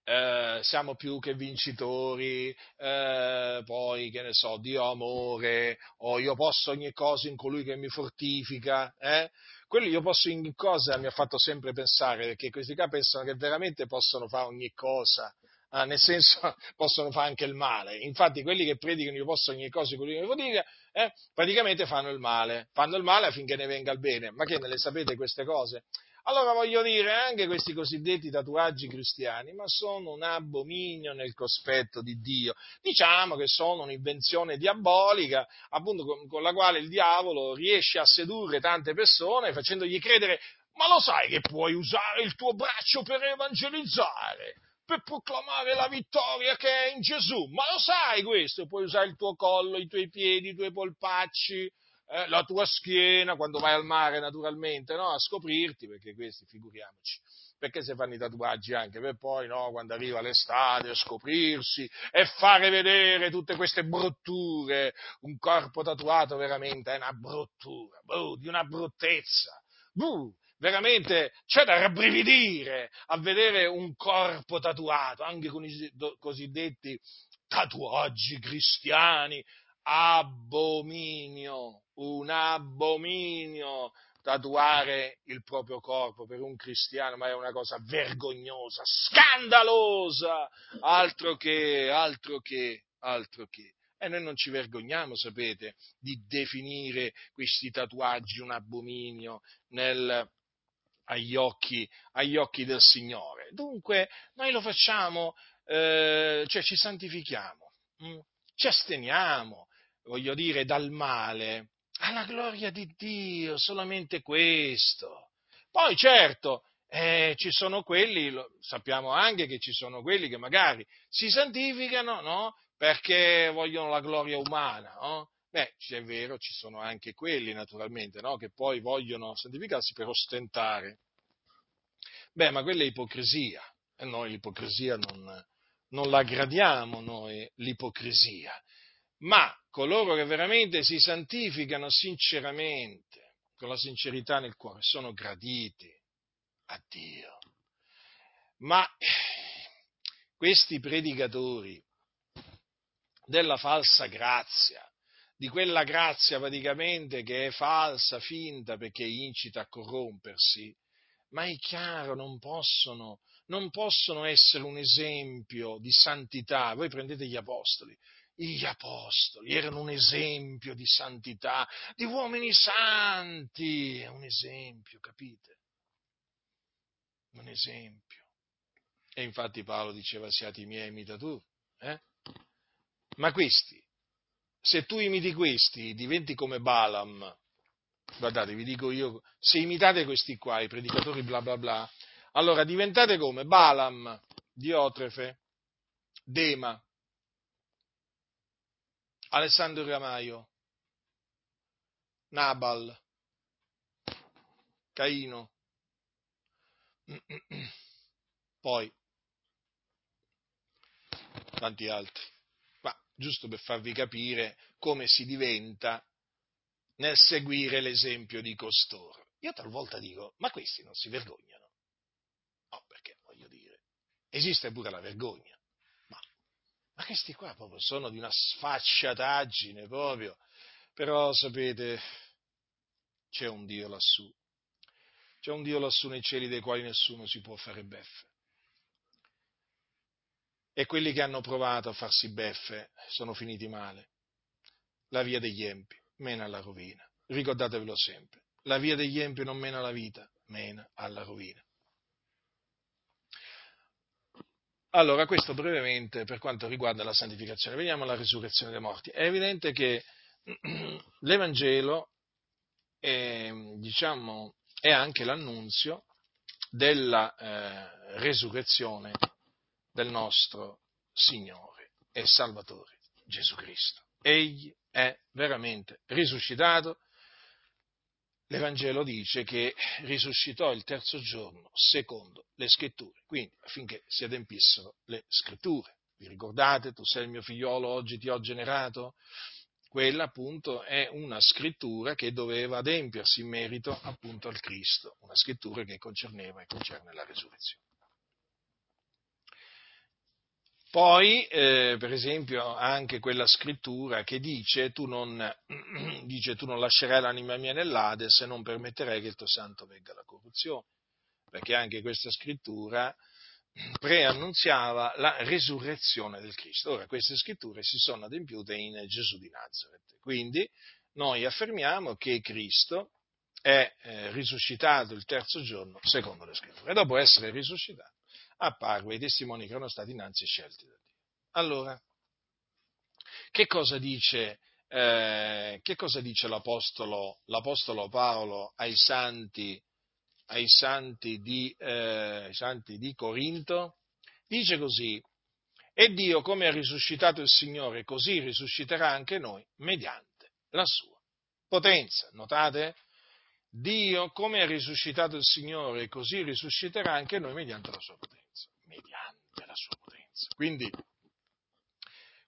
Eh, siamo più che vincitori, eh, poi che ne so, Dio amore, o io posso ogni cosa in colui che mi fortifica, eh? Quello io posso in cosa mi ha fatto sempre pensare, perché questi qua pensano che veramente possono fare ogni cosa, ah, nel senso possono fare anche il male. Infatti quelli che predicano io posso ogni cosa, quelli che dica, eh, praticamente fanno il male, fanno il male affinché ne venga il bene. Ma che ne le sapete queste cose? Allora voglio dire, anche questi cosiddetti tatuaggi cristiani, ma sono un abominio nel cospetto di Dio. Diciamo che sono un'invenzione diabolica, appunto con, con la quale il diavolo riesce a sedurre tante persone facendogli credere, ma lo sai che puoi usare il tuo braccio per evangelizzare? per proclamare la vittoria che è in Gesù. Ma lo sai questo? Puoi usare il tuo collo, i tuoi piedi, i tuoi polpacci, eh, la tua schiena quando vai al mare naturalmente, no? a scoprirti, perché questi figuriamoci, perché si fanno i tatuaggi anche per poi, no? quando arriva l'estate, scoprirsi e fare vedere tutte queste brutture, un corpo tatuato veramente è una bruttura, buh, di una bruttezza, buh, veramente c'è da rabbrividire a vedere un corpo tatuato, anche con i cosiddetti tatuaggi cristiani, abominio, un abominio tatuare il proprio corpo per un cristiano, ma è una cosa vergognosa, scandalosa, altro che, altro che, altro che. E noi non ci vergogniamo, sapete, di definire questi tatuaggi un abominio nel, agli, occhi, agli occhi, del Signore. Dunque, noi lo facciamo, eh, cioè ci santifichiamo, mh? Mm? ci asteniamo, voglio dire, dal male, alla gloria di Dio, solamente questo. Poi certo, eh, ci sono quelli, lo, sappiamo anche che ci sono quelli che magari si santificano, no? Perché vogliono la gloria umana, no? Beh, è vero, ci sono anche quelli, naturalmente, no? Che poi vogliono santificarsi per ostentare. Beh, ma quella è ipocrisia, e noi l'ipocrisia non, non la gradiamo, noi l'ipocrisia. Ma coloro che veramente si santificano sinceramente, con la sincerità nel cuore, sono graditi a Dio. Ma questi predicatori della falsa grazia, di quella grazia praticamente che è falsa, finta, perché incita a corrompersi, ma è chiaro, non possono, non possono essere un esempio di santità. Voi prendete gli apostoli, gli apostoli erano un esempio di santità, di uomini santi, è un esempio, capite? Un esempio. E infatti Paolo diceva siate i miei imitatori. Eh? Ma questi, se tu imiti questi, diventi come Balaam. Guardate, vi dico io, se imitate questi qua, i predicatori bla bla bla, allora diventate come Balaam, Diotrefe, Dema, Alessandro Ramaio, Nabal, Caino, poi tanti altri, ma giusto per farvi capire come si diventa nel seguire l'esempio di costoro. Io talvolta dico, ma questi non si vergognano? No, perché voglio dire, esiste pure la vergogna. Ma questi qua proprio sono di una sfacciataggine proprio. Però sapete, c'è un Dio lassù. C'è un Dio lassù nei cieli dei quali nessuno si può fare beffe. E quelli che hanno provato a farsi beffe sono finiti male. La via degli empi mena alla rovina. Ricordatevelo sempre. La via degli empi non mena alla vita, mena alla rovina. Allora, questo brevemente per quanto riguarda la santificazione. Veniamo alla risurrezione dei morti. È evidente che l'Evangelo è, diciamo, è anche l'annunzio della eh, resurrezione del nostro Signore e Salvatore Gesù Cristo. Egli è veramente risuscitato l'Evangelo dice che risuscitò il terzo giorno secondo le scritture, quindi affinché si adempissero le scritture. Vi ricordate, tu sei il mio figliolo, oggi ti ho generato? Quella appunto è una scrittura che doveva adempiersi in merito appunto al Cristo, una scrittura che concerneva e concerne la risurrezione. Poi, eh, per esempio, anche quella scrittura che dice tu, non, dice tu non lascerai l'anima mia nell'Ade se non permetterai che il tuo santo venga alla corruzione, perché anche questa scrittura preannunziava la risurrezione del Cristo. Ora, queste scritture si sono adempiute in Gesù di Nazareth. Quindi, noi affermiamo che Cristo è eh, risuscitato il terzo giorno secondo le scritture. E dopo essere risuscitato, apparve ai testimoni che erano stati innanzi scelti da Dio. Allora, che cosa dice, eh, che cosa dice l'apostolo, l'apostolo, Paolo ai santi, ai santi, di, eh, santi di Corinto? Dice così, e Dio come ha risuscitato il Signore, così risusciterà anche noi mediante la sua potenza. Notate? Dio come ha risuscitato il Signore, così risusciterà anche noi mediante la sua potenza la sua potenza. Quindi,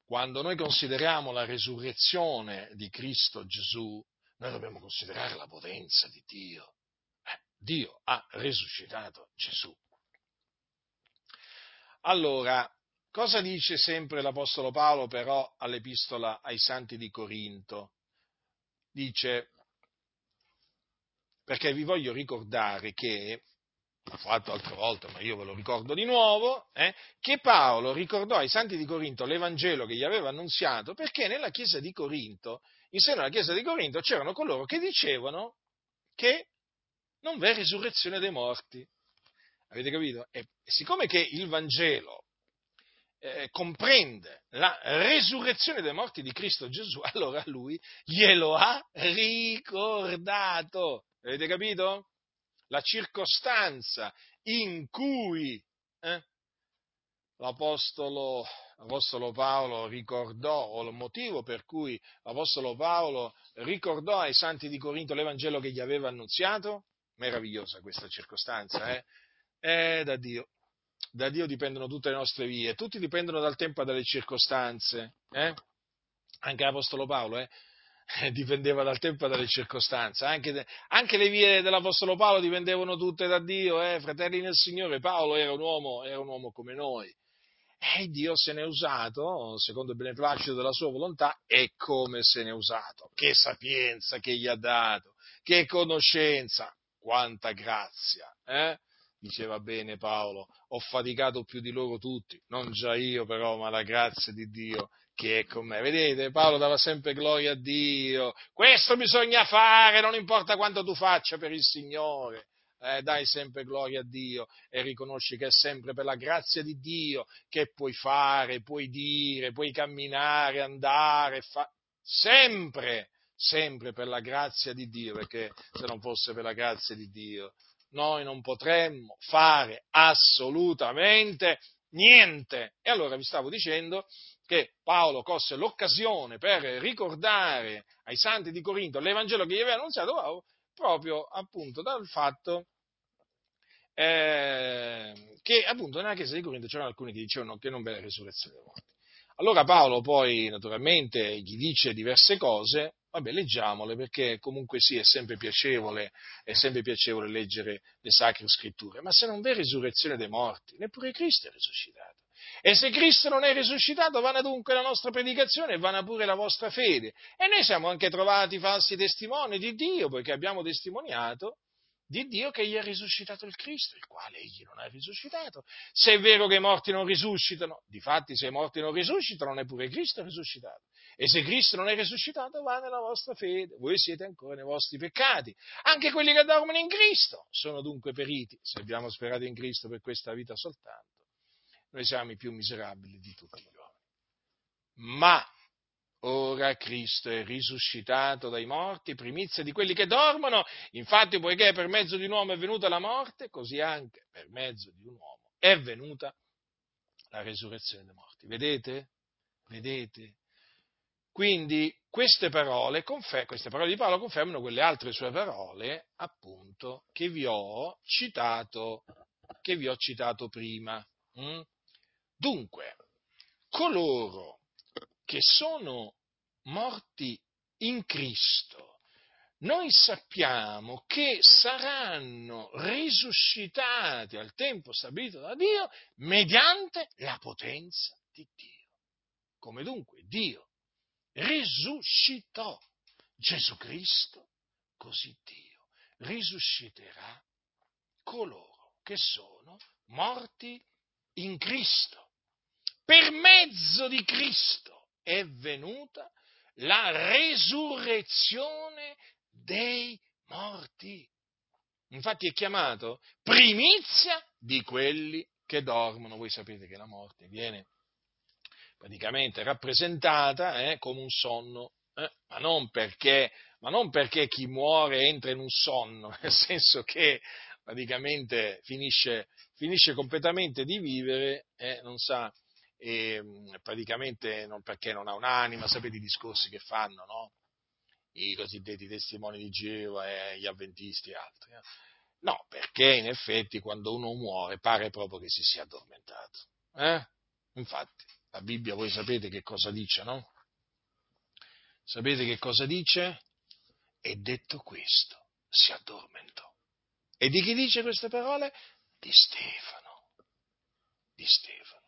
quando noi consideriamo la resurrezione di Cristo Gesù, noi dobbiamo considerare la potenza di Dio. Eh, Dio ha risuscitato Gesù. Allora, cosa dice sempre l'Apostolo Paolo però all'Epistola ai Santi di Corinto? Dice, perché vi voglio ricordare che l'ho fatto altre volte, ma io ve lo ricordo di nuovo, eh, che Paolo ricordò ai santi di Corinto l'Evangelo che gli aveva annunziato, perché nella chiesa di Corinto, in seno alla chiesa di Corinto, c'erano coloro che dicevano che non v'è risurrezione dei morti. Avete capito? E siccome che il Vangelo eh, comprende la resurrezione dei morti di Cristo Gesù, allora lui glielo ha ricordato. Avete capito? La circostanza in cui eh, l'Apostolo, l'Apostolo Paolo ricordò, o il motivo per cui l'Apostolo Paolo ricordò ai santi di Corinto l'Evangelo che gli aveva annunziato? Meravigliosa questa circostanza, eh? Eh, da Dio. Da Dio dipendono tutte le nostre vie, tutti dipendono dal tempo e dalle circostanze. Eh? Anche l'Apostolo Paolo, eh? dipendeva dal tempo e dalle circostanze, anche, anche, le vie dell'Apostolo Paolo dipendevano tutte da Dio, eh? fratelli nel Signore, Paolo era un uomo, era un uomo come noi, e Dio se ne è usato, secondo il beneplacito della sua volontà, e come se ne è usato, che sapienza che gli ha dato, che conoscenza, quanta grazia, eh? diceva bene Paolo, ho faticato più di loro tutti, non già io però, ma la grazia di Dio che è con me. Vedete, Paolo dava sempre gloria a Dio. Questo bisogna fare, non importa quanto tu faccia per il Signore. Eh, dai sempre gloria a Dio e riconosci che è sempre per la grazia di Dio che puoi fare, puoi dire, puoi camminare, andare, fa... sempre, sempre per la grazia di Dio, perché se non fosse per la grazia di Dio noi non potremmo fare assolutamente niente. E allora vi stavo dicendo che Paolo cosse l'occasione per ricordare ai santi di Corinto l'Evangelo che gli aveva annunziato proprio appunto dal fatto eh, che appunto nella chiesa di Corinto c'erano alcuni che dicevano che non v'è la risurrezione dei morti. Allora Paolo poi naturalmente gli dice diverse cose, vabbè leggiamole perché comunque sì è sempre piacevole, è sempre piacevole leggere le sacre scritture, ma se non v'è risurrezione dei morti, neppure Cristo è risuscitato. E se Cristo non è risuscitato, vana dunque la nostra predicazione e vana pure la vostra fede. E noi siamo anche trovati falsi testimoni di Dio, poiché abbiamo testimoniato di Dio che gli ha risuscitato il Cristo, il quale egli non ha risuscitato. Se è vero che i morti non risuscitano, difatti se i morti non risuscitano, neppure Cristo è risuscitato. E se Cristo non è risuscitato, va nella vostra fede, voi siete ancora nei vostri peccati. Anche quelli che dormono in Cristo sono dunque periti, se abbiamo sperato in Cristo per questa vita soltanto noi siamo i più miserabili di tutti gli uomini. Ma ora Cristo è risuscitato dai morti, primizia di quelli che dormono, infatti poiché per mezzo di un uomo è venuta la morte, così anche per mezzo di un uomo è venuta la resurrezione dei morti. Vedete? Vedete? Quindi queste parole, queste parole, di Paolo confermano quelle altre sue parole, appunto, che vi ho citato, vi ho citato prima. Mm? Dunque, coloro che sono morti in Cristo, noi sappiamo che saranno risuscitati al tempo stabilito da Dio mediante la potenza di Dio. Come dunque Dio risuscitò Gesù Cristo, così Dio risusciterà coloro che sono morti in Cristo per mezzo di Cristo è venuta la resurrezione dei morti. Infatti è chiamato primizia di quelli che dormono. Voi sapete che la morte viene praticamente rappresentata eh, come un sonno, eh, ma, non perché, ma non perché chi muore entra in un sonno, nel senso che praticamente finisce, finisce completamente di vivere e non sa e praticamente non perché non ha un'anima, sapete i discorsi che fanno, no? I cosiddetti testimoni di Geova e gli avventisti e altri. Eh? No, perché in effetti quando uno muore pare proprio che si sia addormentato. Eh? Infatti, la Bibbia voi sapete che cosa dice, no? Sapete che cosa dice? E detto questo, si addormentò. E di chi dice queste parole? Di Stefano. Di Stefano.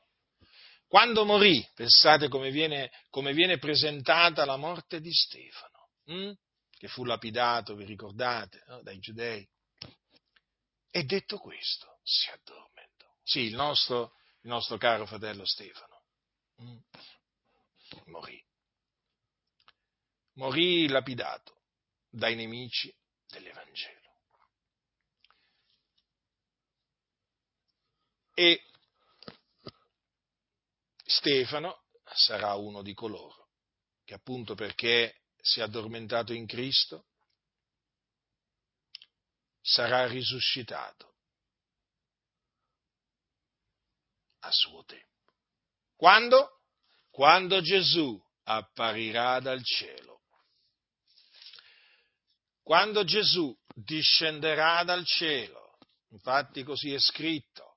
Quando morì, pensate come viene, come viene presentata la morte di Stefano, hm? che fu lapidato, vi ricordate, no? dai giudei. E detto questo, si addormentò. Sì, il nostro, il nostro caro fratello Stefano hm? morì. Morì lapidato dai nemici dell'Evangelo. E Stefano sarà uno di coloro che appunto perché si è addormentato in Cristo, sarà risuscitato a suo tempo. Quando? Quando Gesù apparirà dal cielo. Quando Gesù discenderà dal cielo. Infatti così è scritto.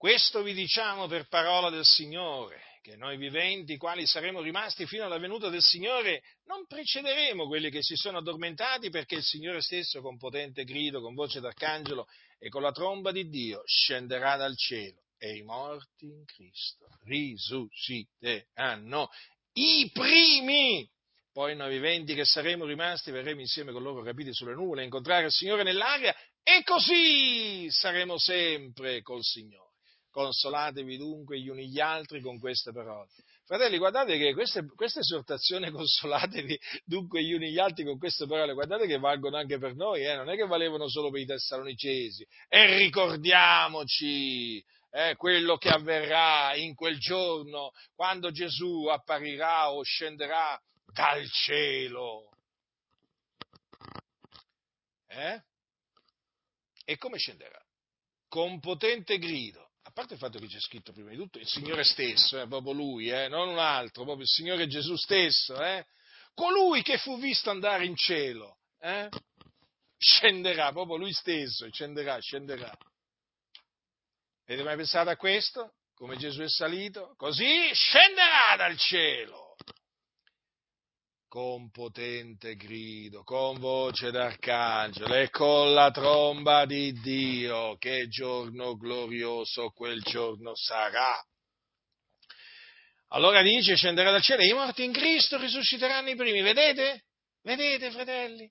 Questo vi diciamo per parola del Signore, che noi viventi, quali saremo rimasti fino alla venuta del Signore, non precederemo quelli che si sono addormentati perché il Signore stesso con potente grido, con voce d'arcangelo e con la tromba di Dio scenderà dal cielo e i morti in Cristo risusciteranno i primi. Poi noi viventi che saremo rimasti verremo insieme con loro capiti sulle nuvole a incontrare il Signore nell'aria e così saremo sempre col Signore. Consolatevi dunque gli uni gli altri con queste parole. Fratelli, guardate che queste, queste esortazioni, consolatevi dunque gli uni gli altri con queste parole, guardate che valgono anche per noi, eh? non è che valevano solo per i tessalonicesi. E ricordiamoci eh, quello che avverrà in quel giorno, quando Gesù apparirà o scenderà dal cielo. Eh? E come scenderà? Con potente grido parte il fatto che c'è scritto prima di tutto il Signore stesso, eh, proprio Lui, eh, non un altro, proprio il Signore Gesù stesso, eh, colui che fu visto andare in cielo, eh, scenderà, proprio Lui stesso, scenderà, scenderà. Avete mai pensato a questo? Come Gesù è salito? Così scenderà dal cielo con potente grido, con voce d'arcangelo e con la tromba di Dio, che giorno glorioso quel giorno sarà. Allora dice, scenderà dal cielo, i morti in Cristo risusciteranno i primi. Vedete? Vedete, fratelli?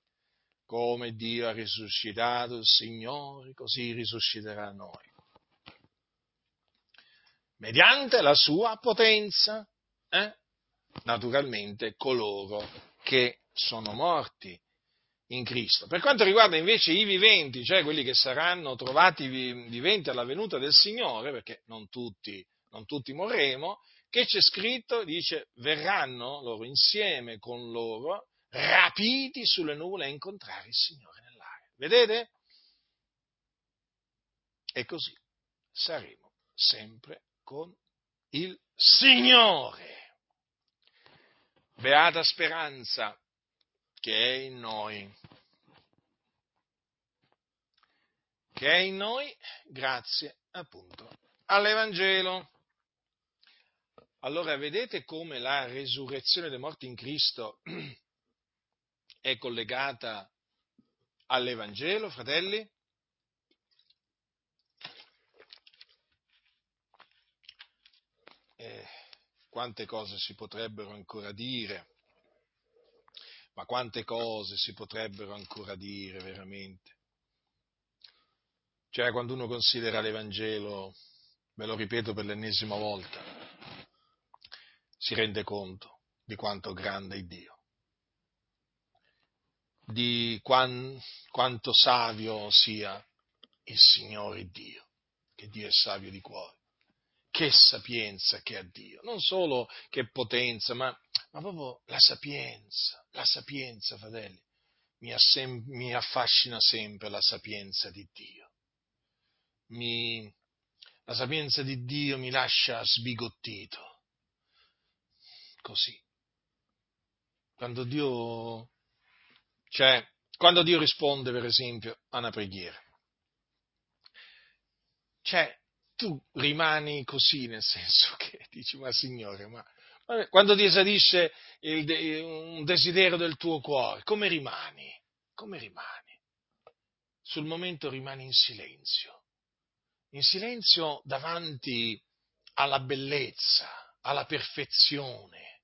Come Dio ha risuscitato il Signore, così risusciterà noi. Mediante la sua potenza. Eh? Naturalmente coloro che sono morti in Cristo. Per quanto riguarda invece i viventi, cioè quelli che saranno trovati viventi alla venuta del Signore, perché non tutti, non tutti morremo, che c'è scritto, dice, verranno loro insieme con loro, rapiti sulle nuvole a incontrare il Signore nell'aria. Vedete? E così saremo sempre con il Signore beata speranza che è in noi, che è in noi grazie appunto all'Evangelo. Allora vedete come la resurrezione dei morti in Cristo è collegata all'Evangelo, fratelli? Eh, quante cose si potrebbero ancora dire, ma quante cose si potrebbero ancora dire veramente. Cioè, quando uno considera l'Evangelo, ve lo ripeto per l'ennesima volta, si rende conto di quanto grande è Dio, di quan, quanto savio sia il Signore Dio, che Dio è savio di cuore che sapienza che ha Dio, non solo che potenza, ma, ma proprio la sapienza, la sapienza, fratelli, mi, assem- mi affascina sempre la sapienza di Dio. Mi, la sapienza di Dio mi lascia sbigottito. Così. Quando Dio, cioè, quando Dio risponde, per esempio, a una preghiera. Cioè, tu rimani così, nel senso che dici, ma Signore, ma quando ti esadisce il, un desiderio del tuo cuore, come rimani? Come rimani? Sul momento rimani in silenzio, in silenzio davanti alla bellezza, alla perfezione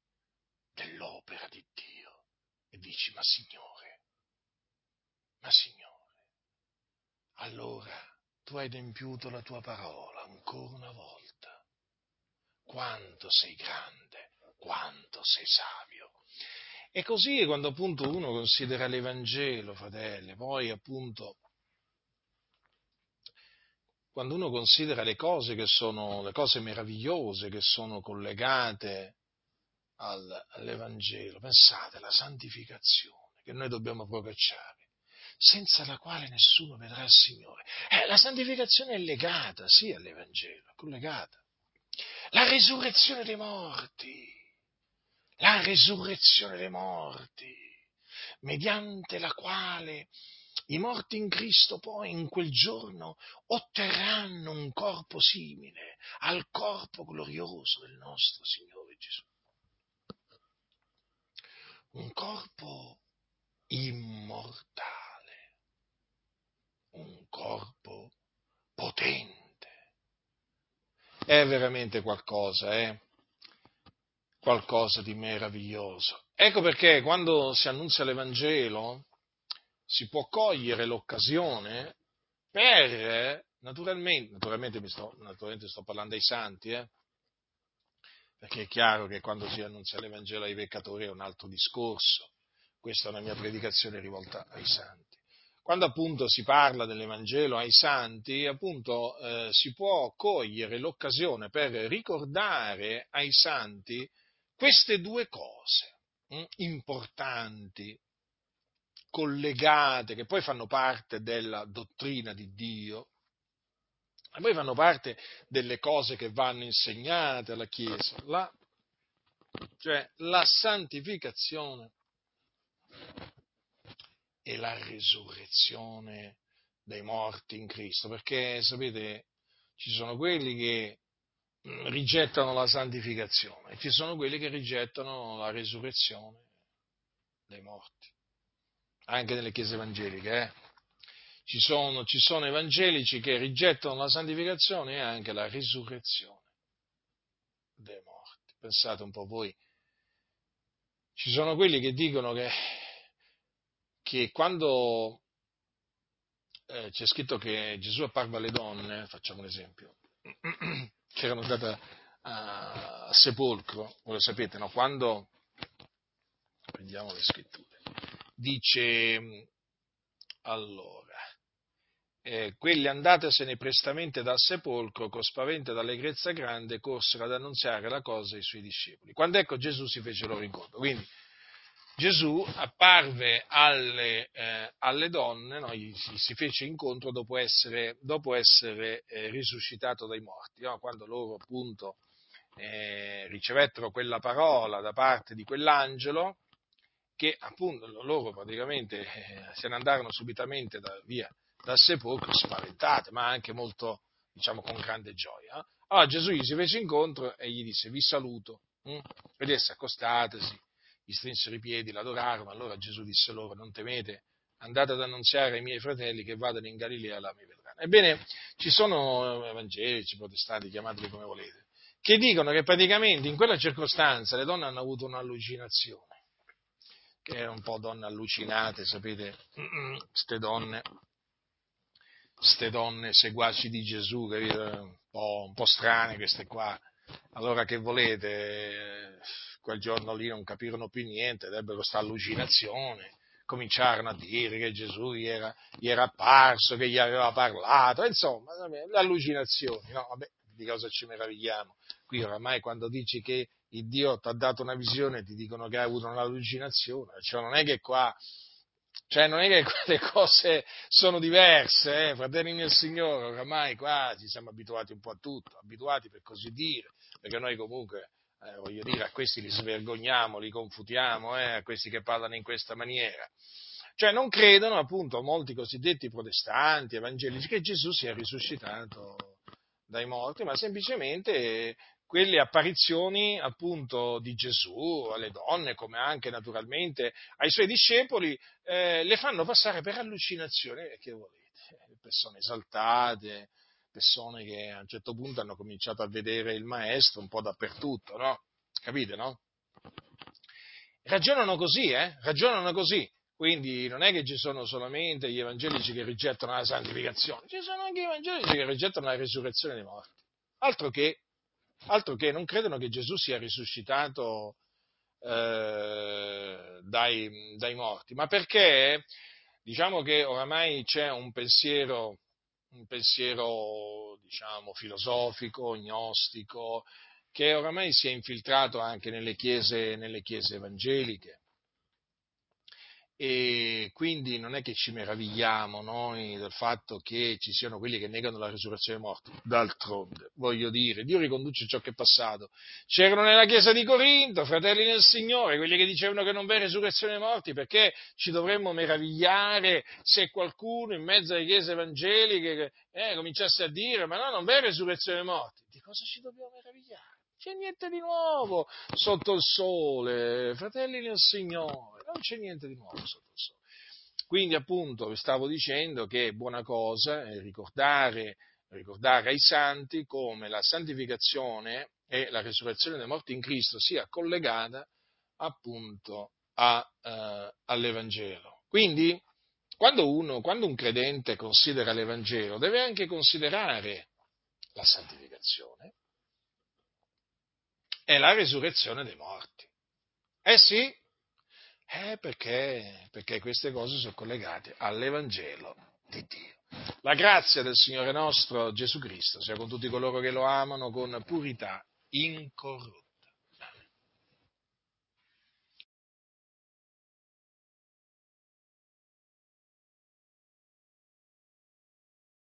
dell'opera di Dio e dici, ma Signore, ma Signore, allora tu hai adempiuto la tua parola ancora una volta. Quanto sei grande, quanto sei savio. E così quando appunto uno considera l'Evangelo, fratelli, poi appunto quando uno considera le cose che sono, le cose meravigliose che sono collegate al, all'Evangelo, pensate alla santificazione che noi dobbiamo procacciare senza la quale nessuno vedrà il Signore. Eh, la santificazione è legata, sì, all'Evangelo, è collegata. La risurrezione dei morti, la risurrezione dei morti, mediante la quale i morti in Cristo poi in quel giorno otterranno un corpo simile al corpo glorioso del nostro Signore Gesù. Un corpo immortale, un corpo potente. È veramente qualcosa, eh? Qualcosa di meraviglioso. Ecco perché quando si annunzia l'Evangelo si può cogliere l'occasione per, naturalmente, naturalmente, sto, naturalmente sto parlando ai santi, eh? perché è chiaro che quando si annunzia l'Evangelo ai peccatori è un altro discorso, questa è una mia predicazione rivolta ai santi. Quando appunto si parla dell'Evangelo ai santi, appunto eh, si può cogliere l'occasione per ricordare ai santi queste due cose mh, hm, importanti, collegate, che poi fanno parte della dottrina di Dio, e poi fanno parte delle cose che vanno insegnate alla Chiesa, la, cioè la santificazione e la risurrezione dei morti in Cristo, perché sapete, ci sono quelli che mm, rigettano la santificazione e ci sono quelli che rigettano la risurrezione dei morti, anche nelle chiese evangeliche. Eh? Ci, sono, ci sono evangelici che rigettano la santificazione e anche la risurrezione dei morti. Pensate un po' voi, ci sono quelli che dicono che che quando eh, c'è scritto che Gesù apparve alle donne, facciamo un esempio, che erano andate a, a sepolcro, voi lo sapete, no? Quando, prendiamo le scritture, dice, allora, eh, quelli andatesene prestamente dal sepolcro, con spavento e d'allegrezza grande, corsero ad annunziare la cosa ai suoi discepoli. Quando ecco Gesù si fece loro incontro. Quindi, Gesù apparve alle, eh, alle donne, no? si, si, fece incontro dopo essere, dopo essere eh, risuscitato dai morti, no? quando loro appunto eh, ricevettero quella parola da parte di quell'angelo, che appunto loro praticamente eh, se ne andarono subitamente da, via dal sepolcro spaventate, ma anche molto, diciamo, con grande gioia. Allora Gesù gli si fece incontro e gli disse vi saluto, hm? ed esse accostatesi gli strinsero i piedi, l'adorarono, allora Gesù disse loro, non temete, andate ad annunziare ai miei fratelli che vadano in Galilea, là mi vedranno. Ebbene, ci sono evangelici, protestanti, chiamateli come volete, che dicono che praticamente in quella circostanza le donne hanno avuto un'allucinazione, che erano un po' donne allucinate, sapete, queste donne, queste donne seguaci di Gesù, capite? Un po', un po' strane queste qua. Allora che volete? quel giorno lì non capirono più niente, ebbero questa allucinazione, cominciarono a dire che Gesù gli era, gli era apparso, che gli aveva parlato, insomma, le allucinazioni, no? Vabbè, di cosa ci meravigliamo? Qui oramai quando dici che il Dio ti ha dato una visione ti dicono che hai avuto un'allucinazione, cioè non è che qua cioè non è che quelle cose sono diverse, eh? fratelli nel Signore, oramai qua ci siamo abituati un po' a tutto, abituati per così dire, perché noi comunque eh, voglio dire, a questi li svergogniamo, li confutiamo, eh, a questi che parlano in questa maniera. Cioè non credono appunto molti cosiddetti protestanti, evangelici, che Gesù sia risuscitato dai morti, ma semplicemente quelle apparizioni appunto di Gesù alle donne, come anche naturalmente ai suoi discepoli, eh, le fanno passare per allucinazioni, che volete, persone esaltate, persone che a un certo punto hanno cominciato a vedere il maestro un po' dappertutto, no? Capite, no? Ragionano così, eh? Ragionano così. Quindi non è che ci sono solamente gli evangelici che rigettano la santificazione, ci sono anche gli evangelici che rigettano la risurrezione dei morti. Altro che, altro che non credono che Gesù sia risuscitato eh, dai, dai morti, ma perché diciamo che oramai c'è un pensiero un pensiero, diciamo, filosofico, gnostico, che oramai si è infiltrato anche nelle chiese, nelle chiese evangeliche. E quindi non è che ci meravigliamo noi del fatto che ci siano quelli che negano la risurrezione dei morti. D'altronde, voglio dire, Dio riconduce ciò che è passato. C'erano nella chiesa di Corinto, fratelli nel Signore, quelli che dicevano che non v'è risurrezione dei morti, perché ci dovremmo meravigliare se qualcuno in mezzo alle chiese evangeliche eh, cominciasse a dire ma no, non v'è risurrezione dei morti. Di cosa ci dobbiamo meravigliare? c'è niente di nuovo sotto il sole, fratelli nel Signore, non c'è niente di nuovo sotto il sole. Quindi appunto stavo dicendo che è buona cosa ricordare, ricordare ai santi come la santificazione e la resurrezione dei morti in Cristo sia collegata appunto a, eh, all'Evangelo. Quindi quando, uno, quando un credente considera l'Evangelo deve anche considerare la santificazione è la risurrezione dei morti. Eh sì, eh perché, perché queste cose sono collegate all'Evangelo di Dio. La grazia del Signore nostro Gesù Cristo sia con tutti coloro che lo amano con purità incorrotta.